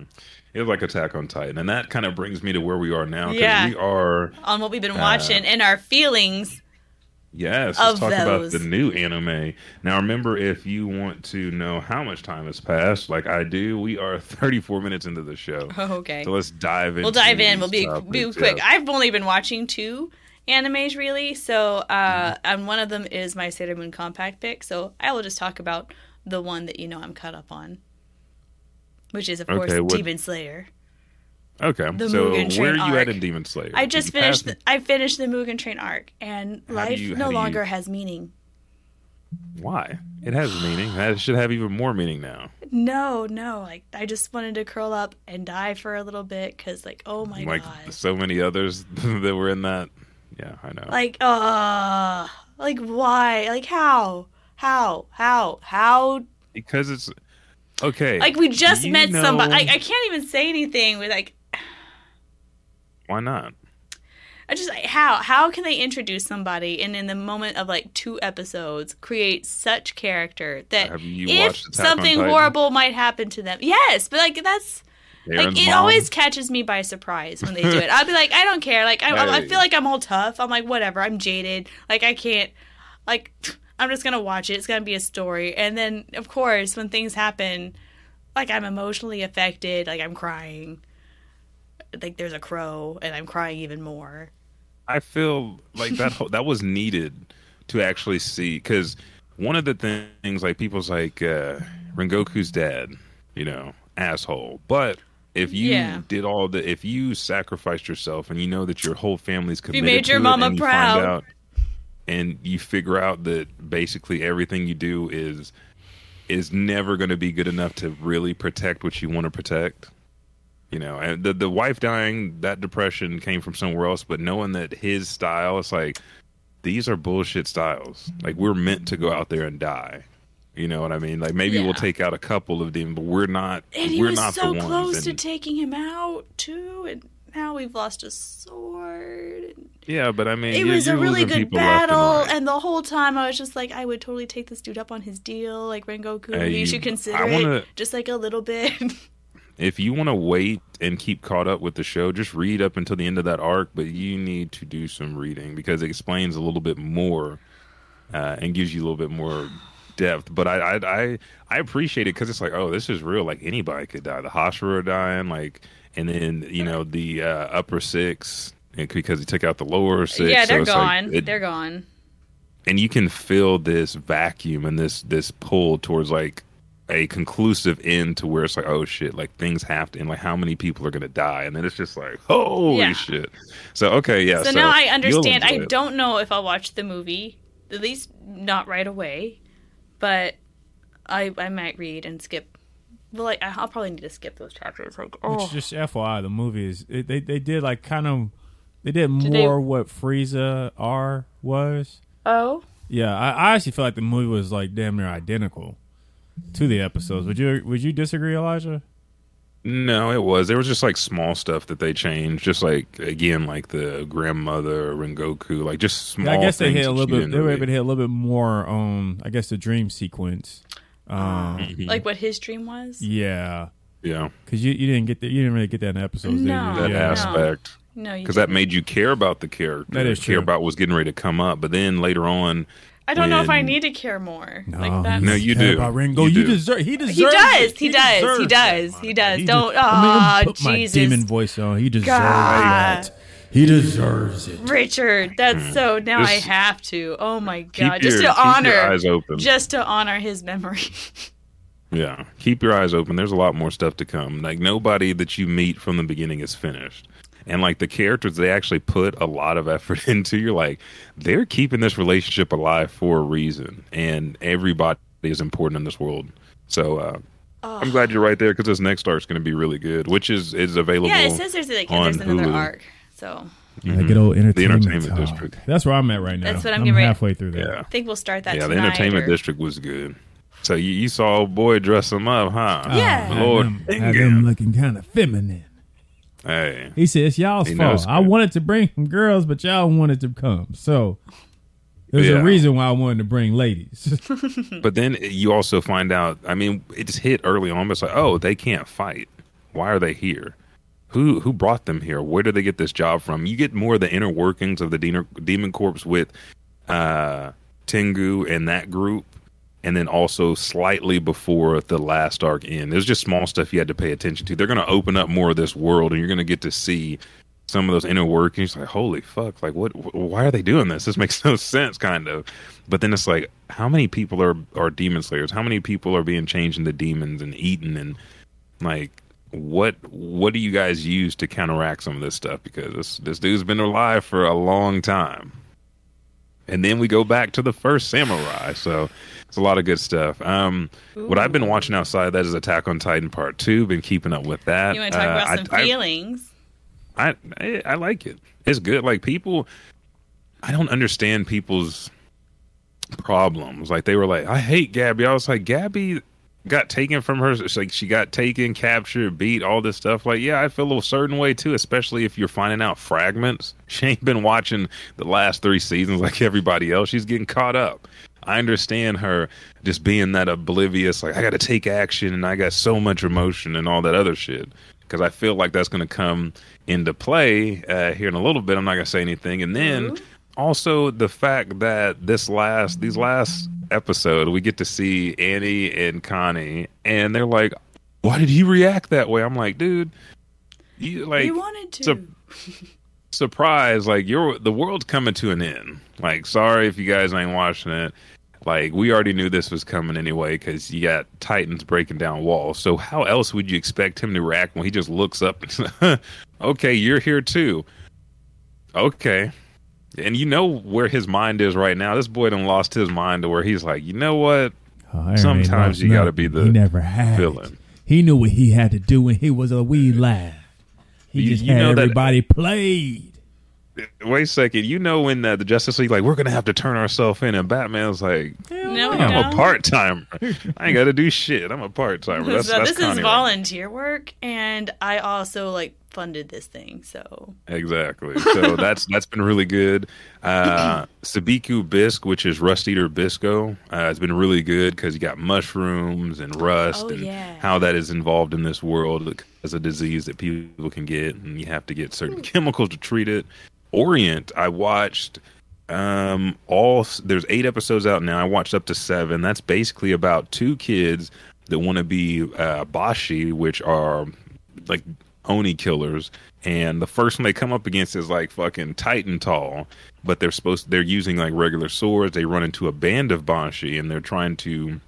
It was like Attack on Titan, and that kind of brings me to where we are now.
Yeah.
we are
On what we've
Uh,
been watching and our feelings.
Yes. Let's talk about the new anime. Now, remember, if you want to know how much time has passed, like I do, we are *laughs* 34 minutes into the show.
Oh, *laughs* okay.
So let's dive in.
We'll dive in. We'll be, be quick.
yeah.
I've only been watching two animes really, so uh, and one of them is my Sailor Moon compact pick. So I will just talk about the one that you know I'm caught up on. which is of course
Okay, what-
Demon Slayer.
Okay,
The
so
Mugen
where are you
arc.
at in Demon Slayer?
I just finished. The, I finished the Mugen Train arc, and
How
life
you-
no
do you-
longer has meaning.
Why? It has *sighs* meaning. That should have even more meaning now.
No, no, like I just wanted to curl up and die for a little bit because, like, oh my
like
god,
so many others *laughs* that were in that. Yeah, I know.
like, uh, like why, like how, how, how, how?
because it's okay.
Like we just met
know-
somebody. I, I can't even say anything with like.
Why not?
I just like, how how can they introduce somebody and in the moment of like two episodes create such character that if
watched Attack on
something horrible might happen to them? Yes, but like that's like it
mom?
always catches me by surprise when they do it. I'll be like, I don't care. Like I, I, I feel like I'm all tough. I'm like, whatever. I'm jaded. Like I can't. Like *laughs* I'm just gonna watch it. It's gonna be a story. And then of course when things happen, like I'm emotionally affected. Like I'm crying. Like there's a crow, and I'm crying even more.
I feel like that whole, *laughs* that was needed to actually see because one of the things like people's like uh, Rengoku's dad, you know, asshole. But if you
Yeah.
did all the, if you sacrificed yourself and you know that your whole family's committed you
made your mama
you
proud.
out, and you figure out that basically everything you do is is never going to be good enough to really protect what you want to protect. You know, and the the wife dying, that depression came from somewhere else. But knowing that his style, it's like these are bullshit styles. Like we're meant to go out there and die. You know what I mean? Like maybe
Yeah.
we'll take out a couple of them, but we're not.
And he
we're
was
not
so
the ones.
close to
And-
taking him out too, and now we've lost a sword.
yeah, but I mean,
It was a really good
left and
battle,
right.
and, the whole time I was just like, I would totally take this dude up on his deal, like Rengoku.
Hey,
you should consider
I wanna-
it just like a little bit. *laughs*
if you want to wait and keep caught up with the show, just read up until the end of that arc. But you need to do some reading because it explains a little bit more uh, and gives you a little bit more depth. But I I I, I appreciate it because it's like, oh, this is real. Like anybody could die. The Hashira are dying. Like, and then you know the uh, upper six because he took out the lower six.
yeah, they're
like,
gone.
it-
they're gone.
and you can feel this vacuum and this this pull towards like a conclusive end to where it's like oh shit like things have to and like how many people are gonna die and then it's just like holy
Yeah.
shit so okay yeah
So, now I understand. I don't know if I'll watch the movie, at least not right away, but I I might read and skip. Well, like I'll probably need to skip those chapters. Like, oh,
Which just FYI, the movie is it, they they did like kind of they did
Did they-
more what Frieza R was.
oh,
Yeah, I, I actually feel like the movie was like damn near identical to the episodes. Would you would you disagree, Elijah?
no it was there was just like small stuff that they changed just like again like the grandmother Rengoku like just small
Yeah, I guess they
things
hit a little bit. They were
really-
able to hit a little bit more on, I guess, the dream sequence. Um,
Mm-hmm.
like what his dream was.
yeah,
yeah
because you, you didn't get that. You didn't really get that in the episodes. did
No.
you?
that
yeah.
aspect
No, you
because that made you care about the character
That is
care
true.
about what's getting ready to come up but then later on
I don't know if I need to care more.
No,
like that's
No, you do.
About Ringo,
You
you,
do.
deserve. He deserves.
He does.
it.
He does. He does. He does.
He
Don't-
Just, I mean,
Aw,
put my
Jesus.
demon voice on. He deserves
God.
that. He deserves it.
Richard. That's hmm. so. Now I have to. Oh my
keep
god! Just
your,
to
keep
honor.
your eyes open
Just to honor his memory. *laughs*
Yeah, keep your eyes open. There's a lot more stuff to come. Like nobody that you meet from the beginning is finished. And like the characters they actually put a lot of effort *laughs* into. You're like, they're keeping this relationship alive for a reason. And everybody is important in this world. So uh, I'm glad you're right there because this next arc's going to be really good, which is is available.
yeah, it says there's like
on
there's another
Hulu.
arc. So
Yeah, good old entertainment,
entertainment
talk.
district.
That's where I'm at right now.
That's what I'm
I'm
getting ready-
halfway through that.
Yeah,
I think we'll start that
yeah. The entertainment
or-
district was good. So you, you saw old boy dress him up, huh?
Yeah.
Had
Lord,
them, had them looking kind of feminine.
Hey,
He said, "It's y'all's
He
fault. I wanted to bring some girls, but y'all wanted to come. So there's
Yeah.
a reason why I wanted to bring ladies. *laughs*
But then you also find out. I mean, it's hit early on. It's like, oh, they can't fight. Why are they here? Who who brought them here? Where did they get this job from? You get more of the inner workings of the Demon, Demon Corps with uh, Tengen and that group, and then also slightly before the last arc end. There's just small stuff you had to pay attention to. They're going to open up more of this world, and you're going to get to see some of those inner workings. Like, holy fuck! Like, what? wh- Why are they doing this? This makes *laughs* no sense, kind of. But then it's like, how many people are are demon slayers? How many people are being changed into demons and eaten? And like what what do you guys use to counteract some of this stuff? Because this this dude's been alive for a long time. And then we go back to the first samurai. So it's a lot of good stuff. Um, what I've been watching outside that is Attack on Titan Part Two. Been keeping up with that.
You want to talk
Uh,
about some
I-
feelings?
I, I I like it. It's good. Like people, I don't understand people's problems. Like they were like, I hate Gabby. I was like, Gabby got taken from her. It's like she got taken, captured, beat, all this stuff. Like, yeah, I feel a certain way too, especially if you're finding out fragments. *laughs* She ain't been watching the last three seasons like everybody else. She's getting caught up. I understand her just being that oblivious, like I got to take action and I got so much emotion and all that other shit. Because I feel like that's going to come into play uh, here in a little bit. I'm not going to say anything, and then also the fact that this last these last episode we get to see Annie and Connie, and they're like, "Why did he react that way?" I'm like, dude, you like
you wanted to.
sur- surprise like you're the world's coming to an end. Like sorry if you guys ain't watching it. Like we already knew this was coming anyway because you got titans breaking down walls. So how else would you expect him to react when he just looks up and *laughs* okay you're here too. Okay and you know where his mind is right now this boy done lost his mind to where he's like you know what
Oh,
Sometimes you gotta be the
He never had. it.
villain.
He knew what he had to do when he was a wee lad. He
You-
just
you
had
know that-
everybody played.
wait a second you know when uh, the justice league like we're gonna have to turn ourselves in and batman's like
no,
I'm
don't.
a part timer. *laughs* I ain't got to do shit. I'm a part timer. That's,
so
that's
this is
Connie right
volunteer work, and I also like funded this thing. So.
Exactly. So *laughs* that's that's been really good. Uh, Sabikui Bisco, which is rust eater bisco, uh, has been really good because you got mushrooms and rust
Oh,
and
yeah.
how that is involved in this world as a disease that people can get, and you have to get certain chemicals to treat it. Orient, I watched um all there's eight episodes out now i watched up to seven that's basically about two kids that want to be uh bushi which are like oni killers and the first one they come up against is like fucking titan tall but they're supposed they're using like regular swords they run into a band of bushi and they're trying to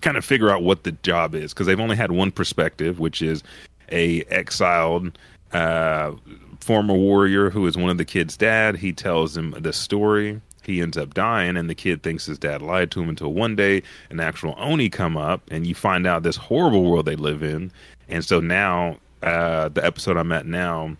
kind of figure out what the job is because they've only had one perspective, which is a exiled uh, former warrior who is one of the kid's dad. He tells him the story. He ends up dying, and the kid thinks his dad lied to him until one day an actual Oni come up, and you find out this horrible world they live in. And so now, uh, the episode I'm at now,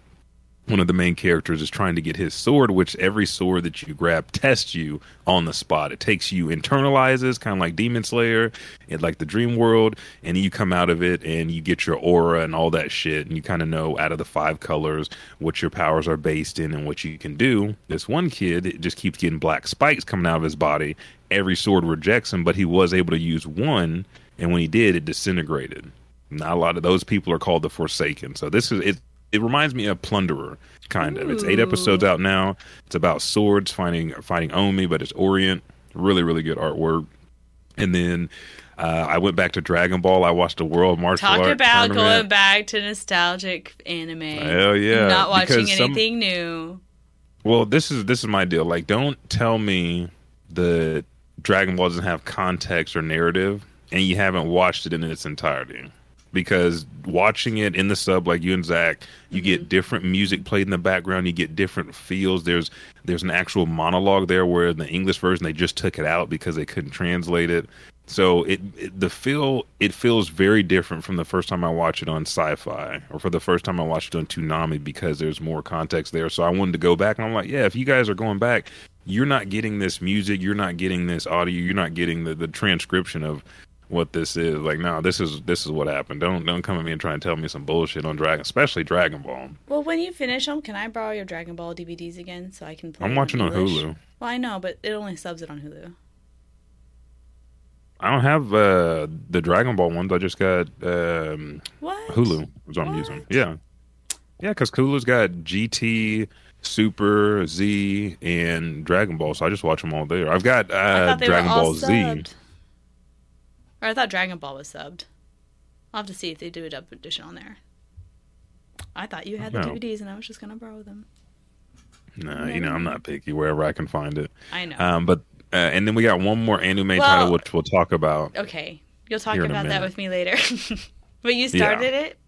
one of the main characters is trying to get his sword, which every sword that you grab tests you on the spot. It takes you internalizes, kind of like Demon Slayer, and like the Dream World, and you come out of it and you get your aura and all that shit, and you kind of know out of the five colors what your powers are based in and what you can do. This one kid just keeps getting black spikes coming out of his body. Every sword rejects him, but he was able to use one, and when he did, it disintegrated. Not a lot of those people are called the Forsaken. So this is it. It reminds me of Plunderer, kind of. It's eight episodes out now. It's about swords fighting fighting Oni, but it's Orient. Really, really good artwork. And then uh, I went back to Dragon Ball. I watched the World Martial
talk
Arts
about
tournament.
going back to nostalgic anime.
Hell yeah,
Not watching
because some-
anything new.
Well, this is this is my deal. Like, don't tell me the Dragon Ball doesn't have context or narrative, and you haven't watched it in its entirety. Because watching it in the sub, like you and Zach, you
Mm-hmm.
get different music played in the background. You get different feels. There's there's an actual monologue there, where in the English version they just took it out because they couldn't translate it. So it, it the feel it feels very different from the first time I watched it on Sci-Fi or for the first time I watched it on Toonami because there's more context there. So I wanted to go back and I'm like, yeah, if you guys are going back, you're not getting this music, you're not getting this audio, you're not getting the, the transcription of what this is. Like, no, this is this is what happened. Don't don't come at me and try and tell me some bullshit on Dragon, especially Dragon Ball.
Well, when you finish them, can I borrow your Dragon Ball DVDs again so I can play?
I'm watching
in
on
English?
Hulu.
Well, I know, but it only subs it on Hulu.
I don't have uh, the Dragon Ball ones. I just got um,
What?
Hulu is what I'm using. Yeah, yeah, because Hulu's got GT, Super, Z, and Dragon Ball, so I just watch them all there. I've got uh, Dragon Ball Z.
Or I thought Dragon Ball was subbed. I'll have to see if they do a dub edition on there. I thought you had the
No.
DVDs and I was just gonna borrow them.
Nah, you know I'm not picky wherever I can find it.
I know.
Um, but uh, and then we got one more anime
Well-
title which we'll talk about.
okay, you'll talk
here in a
about that with me later. *laughs* But you started it.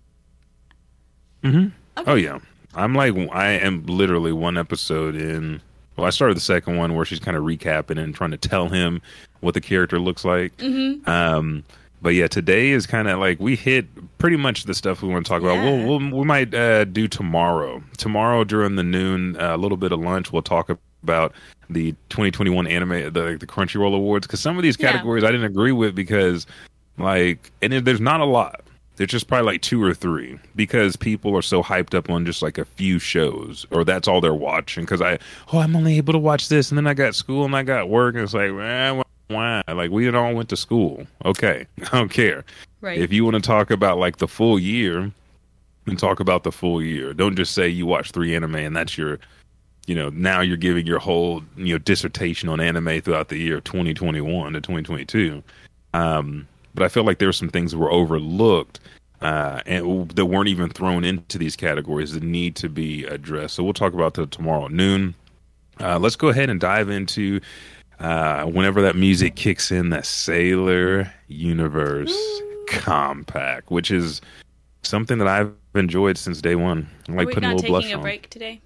Oh yeah, I'm like I am literally one episode in. Well, I started the second one where she's kind of recapping and trying to tell him what the character looks like. Mm-hmm. Um, but yeah, today is kind of like we hit pretty much the stuff we want to talk about.
Yeah.
We'll, we'll we might uh, do tomorrow. Tomorrow during the noon, uh, a little bit of lunch, we'll talk about the 2021 anime, the the Crunchyroll Awards, because some of these
Yeah.
categories I didn't agree with because like, and there's not a lot. There's just probably like two or three because people are so hyped up on just like a few shows, or that's all they're watching. Because I, oh, I'm only able to watch this, and then I got school and I got work, and it's like, eh, why? Like we all went to school. Okay, *laughs* I don't care.
Right.
If you want to talk about like the full year, and talk about the full year. Don't just say you watch three anime and that's your, you know, now you're giving your whole you know dissertation on anime throughout the year of 2021 to 2022. Um, but I feel like there were some things that were overlooked uh, and that weren't even thrown into these categories that need to be addressed. So we'll talk about that tomorrow at noon. Uh, let's go ahead and dive into uh, whenever that music kicks in, that Sailor Universe Compact, which is something that I've enjoyed since day one. I
Are
like
we
putting a
not
little blush
taking a
on.
break today?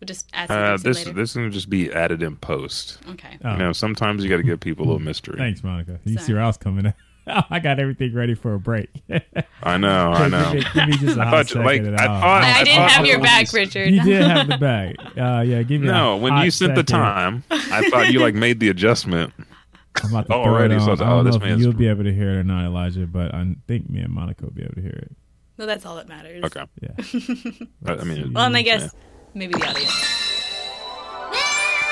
We'll just add some
Uh, this
later.
this is gonna just be added in post.
okay.
Oh,
You know, sometimes you got to give people a little mystery.
thanks, Monica. You
Sorry.
see where I was coming in. *laughs* I got everything ready for a break. *laughs*
I know, I know.
give, me, just *laughs* a
I
hot
thought,
second.
like, I thought-
I,
I
didn't
thought
have
it
your
was-
back, Richard.
You did have the back. Uh, yeah, give me.
No,
a
when
hot
you sent the time, I thought you like made the adjustment.
I'm about to
Oh,
throw
already,
it
so
on.
it's-
I don't
oh, this
know if you'll be able to hear it or not, Elijah, but I think me and Monica will be able to hear it.
No, that's all that matters.
Okay,
Yeah.
I, I mean,
Well, and I guess maybe the audience.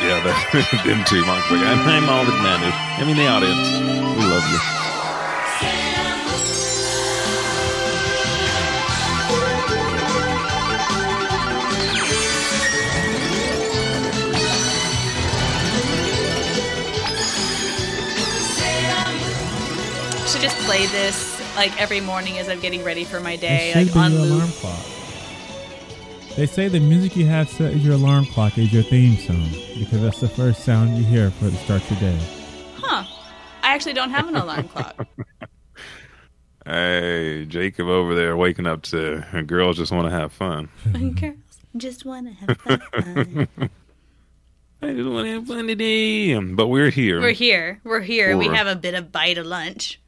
yeah, that, them two. Monk's like, I'm, I'm all that matters. I mean, the audience, we love you.
Should just play this like every morning as I'm getting ready for my day,
It
like
be
on
your
loop.
alarm clock. They say the music you have set as your alarm clock is your theme song because that's the first sound you hear for to start your day.
Huh? I actually don't have an alarm clock. *laughs*
Hey, Jacob over there waking up to girls just want to have fun.
Girls just wanna have fun. *laughs* *laughs*
I just want to have fun today. But we're here.
We're here. We're here. We
Or-
have a bit of bite of lunch.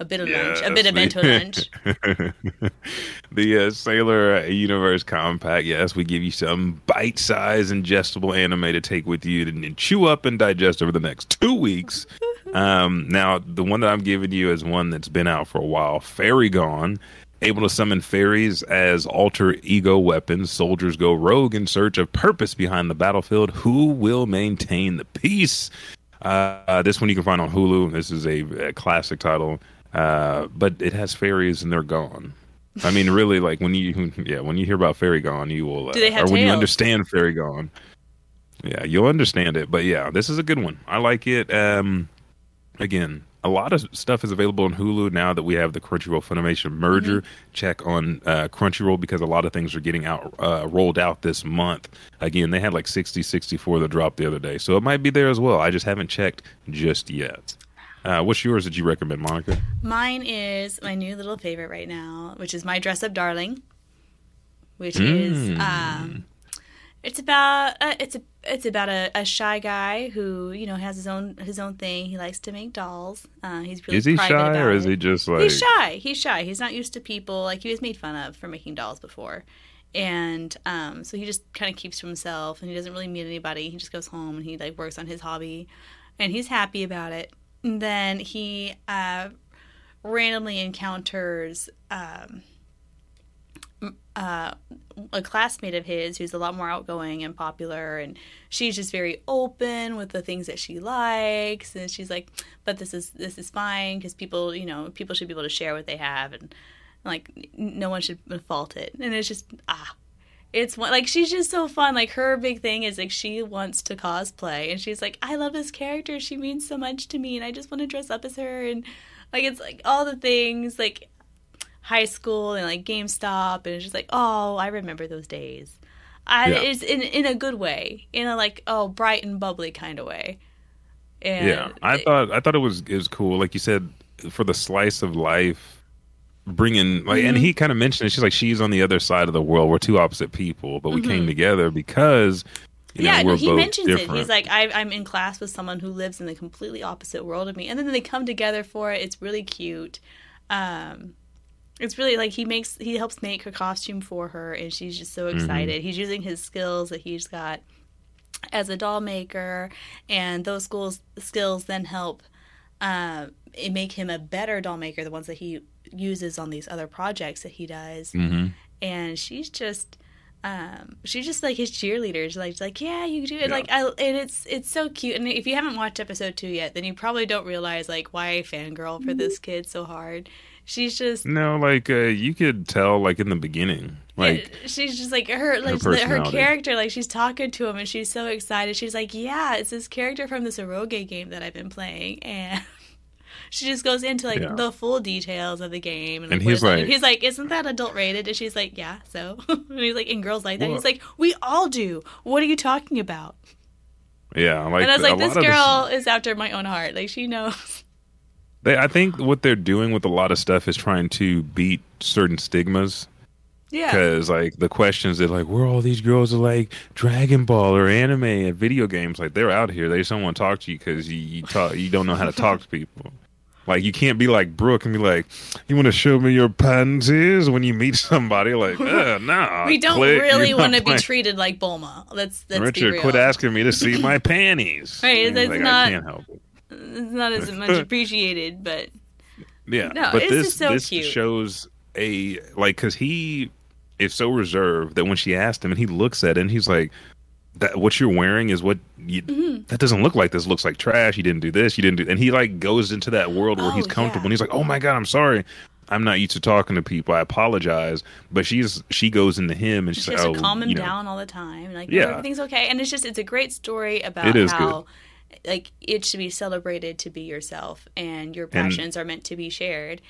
A bit of lunch. A bit of bento lunch. *laughs*
the uh, Sailor Universe Compact. Yes, we give you some bite-sized, ingestible anime to take with you and, and chew up and digest over the next two weeks. *laughs* um, now, the one that I'm giving you is one that's been out for a while. Fairy Gone. Able to summon fairies as alter ego weapons, soldiers go rogue in search of purpose behind the battlefield. Who will maintain the peace? Uh, this one you can find on Hulu. This is a, a classic title, uh, but it has fairies and they're gone. I mean, really, like when you, yeah, when you hear about Fairy Gone, you will, uh,
Do they have
or when you understand Fairy Gone, yeah, you'll understand it. But yeah, this is a good one. I like it. Um, again, a lot of stuff is available on Hulu now that we have the Crunchyroll Funimation merger. Check on uh, Crunchyroll because a lot of things are getting out uh, rolled out this month. Again, they had like 60, 64 that dropped the other day, so it might be there as well. I just haven't checked just yet. Uh, what's yours that you recommend, Monica?
Mine is my new little favorite right now, which is My Dress Up Darling, which
Mm.
is um, it's about uh, it's a it's about a, a shy guy who you know has his own his own thing. He likes to make dolls. Uh, he's really
Is he shy or is he just like?
He's shy. He's shy. He's not used to people. Like he was made fun of for making dolls before. And um, so he just kind of keeps to himself and he doesn't really meet anybody. He just goes home and he like works on his hobby and he's happy about it. Then he uh, randomly encounters um, uh, a classmate of his who's a lot more outgoing and popular and she's just very open with the things that she likes and she's like but this is this is fine because people you know people should be able to share what they have and like no one should fault it. And it's just ah it's one like she's just so fun like her big thing is like she wants to cosplay and she's like i love this character she means so much to me and i just want to dress up as her and like it's like all the things like high school and like GameStop, and it's just like, oh, I remember those days. I,
Yeah.
It's in in a good way, in a like oh bright and bubbly kind of way. And
Yeah, I
it-
thought I thought it was it was cool. Like you said, for the slice of life bringing like, and he kind of mentioned it. She's like, she's on the other side of the world. We're two opposite people, but we came together because you know
yeah,
we're
he
both
mentions
different.
it. He's like, I, I'm in class with someone who lives in the completely opposite world of me, and then they come together for it. It's really cute. Um, it's really like he makes he helps make her costume for her, and she's just so
Mm-hmm.
excited. He's using his skills that he's got as a doll maker, and those skills skills then help uh, it make him a better doll maker. The ones that he uses on these other projects that he does,
Mm-hmm.
and she's just um she's just like his cheerleader she's like, she's like yeah you do it.
Yeah.
like I, and it's it's so cute. And if you haven't watched episode two yet then you probably don't realize like why I fangirl for this kid so hard. She's just
no, like uh, you could tell, like in the beginning, like
it- she's just like her like her,
personality.
character like she's talking to him and she's so excited. She's like yeah it's this character from this eroge game that i've been playing. And she just goes into like
Yeah.
the full details of the game and, like,
he's
like. he's like isn't that adult rated and she's like yeah so *laughs* and he's like and girls like that
Well-
he's like we all do what are you talking about
yeah, like
and i was like this girl is after my own heart like she knows *laughs*
They, I think what they're doing with a lot of stuff is trying to beat certain stigmas.
yeah
Because like the questions that like, where all these girls are like Dragon Ball or anime and video games, like they're out here. They just don't want to talk to you because you you talk you don't know how to talk to people. Like you can't be like Brook and be like, you want to show me your panties when you meet somebody? Like, *laughs* no,
we don't really want to be treated like bulma let's be
Richard, quit asking me to see my *laughs* panties.
Right, that's
like,
not-
I can't help it.
it's not as much *laughs* appreciated but
Yeah,
No,
but
it's
this
just so
this
cute.
shows a like because he is so reserved that when she asked him and he looks at it and he's like, "That what you're wearing is what you,
Mm-hmm.
that doesn't look like this. Looks like trash. You didn't do this. You didn't do." And he like goes into that world where
Oh,
he's comfortable
yeah.
and he's like, "Oh my god, I'm sorry." I'm not used to talking to people. I apologize, but she's she goes into him and she's
She
like, "Oh,
calm him
know,
down all the time. Like,
Yeah.
everything's okay. And it's just, it's a great story about
It is
how, like, it should be celebrated to be yourself and your passions are meant to be shared.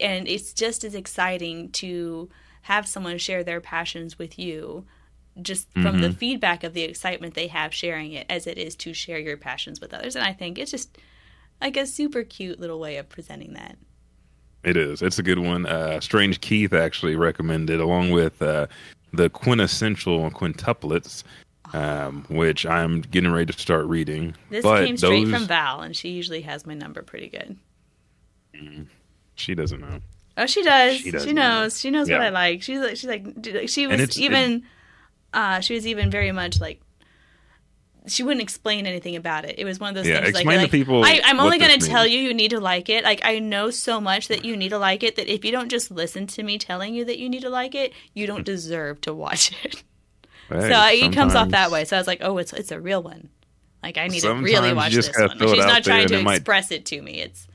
And it's just as exciting to have someone share their passions with you just from
Mm-hmm.
the feedback of the excitement they have sharing it as it is to share your passions with others. And I think it's just like a super cute little way of presenting that.
It is. It's a good one. Uh, Strange Keith actually recommended, along with uh, the quintessential quintuplets, um, which I'm getting ready to start reading.
This
but
came straight
those,
from Val, and she usually has my number pretty good.
She doesn't know.
Oh, she does.
She
She, knows. She knows what I like. She's like, she's like, she was
it's-
even, uh, she was even very much like, she wouldn't explain anything about it. It was one of those
Yeah,
things like,
to
like,
people
I, I'm
what
only going to tell you you need to like it. Like I know so much that you need to like it that if you don't just listen to me telling you that you need to like it, you don't deserve to watch *laughs* it.
Hey,
so it comes off that way. So I was like, oh, it's it's a real one. Like I need to really watch this one. She's not trying to
it might-
express it to me. It's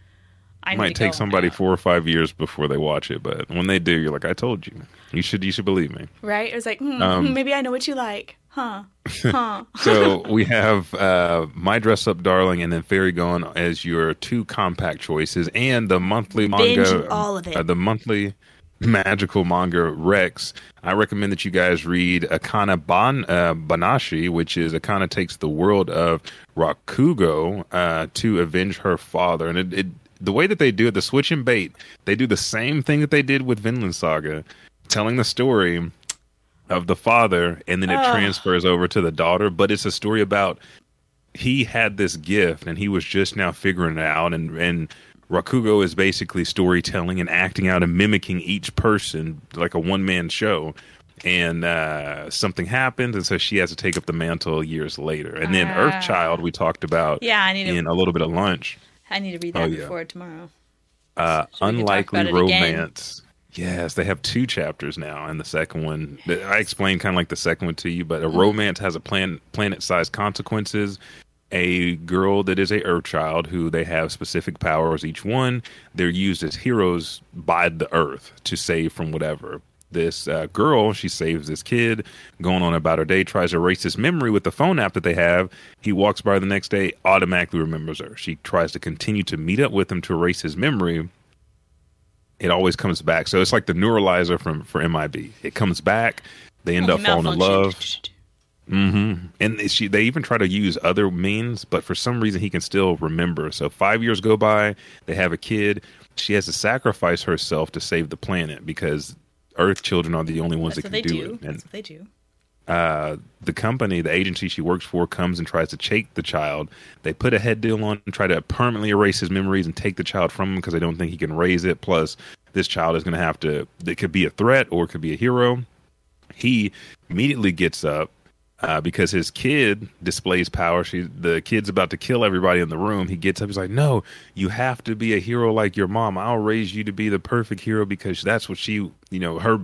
I
It might take somebody four or five years before they watch it, but when they do, you're like, I told you. You should. You should believe me.
Right? It was like, hmm,
Um,
maybe I know what you like. Huh. *laughs* Huh.
So we have uh, My Dress Up Darling and then Fairy Gone as your two compact choices, and the monthly manga,
Binge all of it.
uh, the monthly magical manga Rex. I recommend that you guys read Akana Ban uh, Banashi, which is Akana takes the world of Rakugo uh, to avenge her father, and it, it the way that they do it, the switch and bait, they do the same thing that they did with Vinland Saga, telling the story of the father and then it transfers over to the daughter but it's a story about he had this gift and he was just now figuring it out and and Rakugo is basically storytelling and acting out and mimicking each person like a one man show. And uh, something happens and so she has to take up the mantle years later. And then
Ah.
Earthchild we talked about
Yeah, I need to-
in a little bit of lunch
I need to read
Oh,
that
yeah.
before tomorrow.
uh,
So we can talk
unlikely
it again.
romance. Yes, they have two chapters now, and the second one I explained kind of like the second one to you, but a
Mm-hmm.
romance has a plan planet-sized consequences. A girl that is a Earth child who they have specific powers. Each one they're used as heroes by the Earth to save from whatever. This uh, girl, she saves this kid, going on about her day, tries to erase his memory with the phone app that they have. He walks by the next day, automatically remembers her. She tries to continue to meet up with him to erase his memory, it always comes back. So it's like the neuralizer from for MIB. It comes back. They end
Oh,
up falling in love,
malfunction.
and she they even try to use other means, but for some reason he can still remember. So five years go by, they have a kid. she has to sacrifice herself to save the planet because Earth children are the only ones
That's
that can
do.
do, it. And
That's what they do.
uh, the company, the agency she works for, comes and tries to take the child. They put a head deal on and try to permanently erase his memories and take the child from him because they don't think he can raise it. Plus, this child is going to have to. It could be a threat or it could be a hero. He immediately gets up uh, because his kid displays power. She, the kid's about to kill everybody in the room. He gets up. He's like, "No, you have to be a hero like your mom. I'll raise you to be the perfect hero because that's what she, you know, her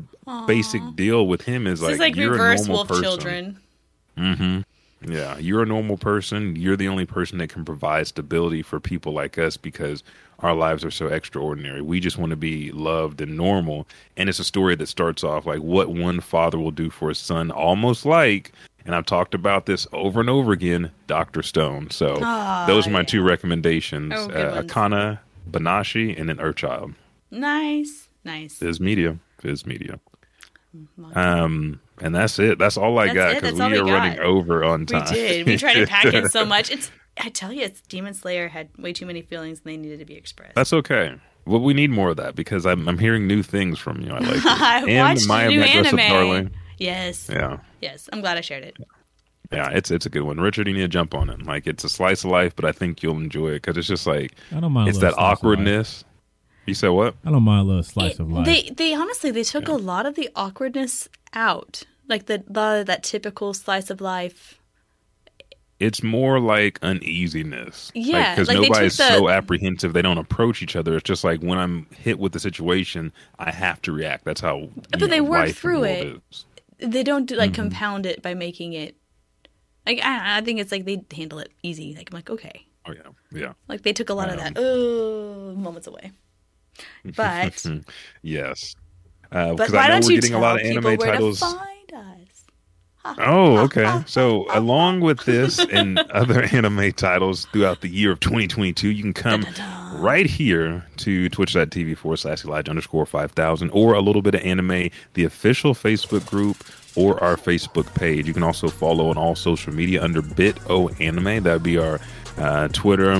basic deal with him is like,
is like
you're
reverse
a normal
wolf
person.
children.
Yeah, you're a normal person. You're the only person that can provide stability for people like us because our lives are so extraordinary. We just want to be loved and normal. And it's a story that starts off like what one father will do for his son, almost like, and I've talked about this over and over again, Dr. Stone. So those are my two recommendations
Oh,
uh. Akana, Banashi, and then Earthchild.
Nice, nice.
Viz Media. Viz Media. Um, and that's it. That's all I
That's
got because we are running over on time.
We did. We tried to pack in so *laughs* much. It's. I tell you, it's Demon Slayer had way too many feelings and they needed to be expressed.
That's okay. Well, we need more of that because I'm I'm hearing new things from you. I like. *laughs*
I
and
watched the new anime.
Darling.
Yes,
Yeah,
yes. I'm glad I shared it.
yeah, it's it's a good one. Richard, you need to jump on it. Like it's a slice of life, but I think you'll enjoy it because it's just like
I don't mind.
it's that
slice of life.
awkwardness. You said what?
I don't mind a little slice
It-
of life.
They they honestly they took a lot of the awkwardness out, like the, the that typical slice of life.
It's more like uneasiness.
Yeah,
because
like they took
nobody's
the-
so apprehensive. They don't approach each other. It's just like when I'm hit with the situation, I have to react. That's how.
But
know,
they work through
world
it.
is.
They don't do,
Mm-hmm.
like compound it by making it. Like I, I think it's like they handle it easy. Like I'm like okay,
Oh yeah, yeah.
like they took a lot of that oh moments away. *laughs* But
Yes. Uh,
but
because
why
I know
don't
we're
you
getting
tell
a lot of
people
anime
where
titles.
to find us?
Oh, okay. So, along with this *laughs* and other anime titles throughout the year of 2022, you can come right here to twitch.tv forward slash Elijah underscore 5000 or a little bit of anime, the official Facebook group or our Facebook page. You can also follow on all social media under BitO Anime. That would be our uh, Twitter,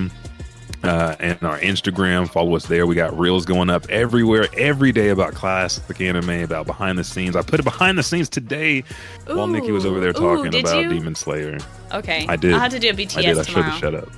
uh, and our Instagram. Follow us there. We got reels going up everywhere, every day about classic anime, about behind the scenes. I put a behind the scenes today while Nikki was over there talking
did
about
you?
Demon Slayer.
Okay,
I did.
I'll have to do a BTS
I did. I should have shut up.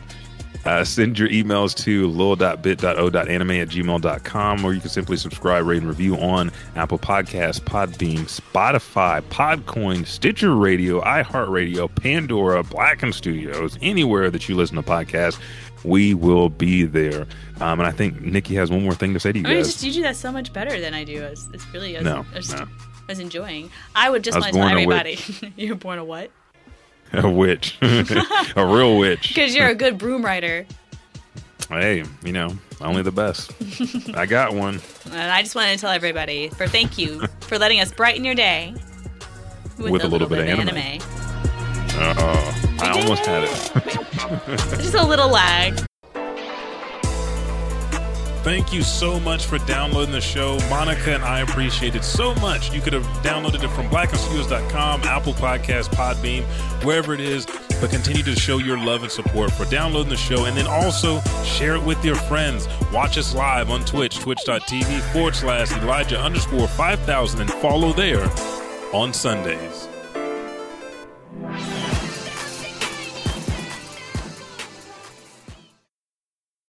Uh, send your emails to lil.bit.o.anime at gmail.com or you can simply subscribe, rate, and review on Apple Podcasts, Podbean, Spotify, Podcoin, Stitcher Radio, iHeartRadio, Pandora, Blacken Studios, anywhere that you listen to podcasts. We will be there. Um, and I think Nikki has one more thing to say to you
I mean,
guys.
just you do that so much better than I do. It's, it's really I was,
No,
I was,
no.
I was enjoying. I would just
I
want to tell everybody *laughs* you're born a what? *laughs*
a witch. *laughs* a real witch.
Because you're a good broom rider.
Hey, you know, only the best. I got one.
And I just wanted to tell everybody for thank you for letting us brighten your day with,
With a little bit of anime. Uh, I almost had it. *laughs*
Just a little lag.
Thank you so much for downloading the show. Monica and I appreciate it so much. You could have downloaded it from blackenstudios.com, Apple Podcast, Podbean, wherever it is. But continue to show your love and support for downloading the show and then also share it with your friends. Watch us live on Twitch, twitch.tv forward slash Elijah underscore 5000 and follow there on Sundays.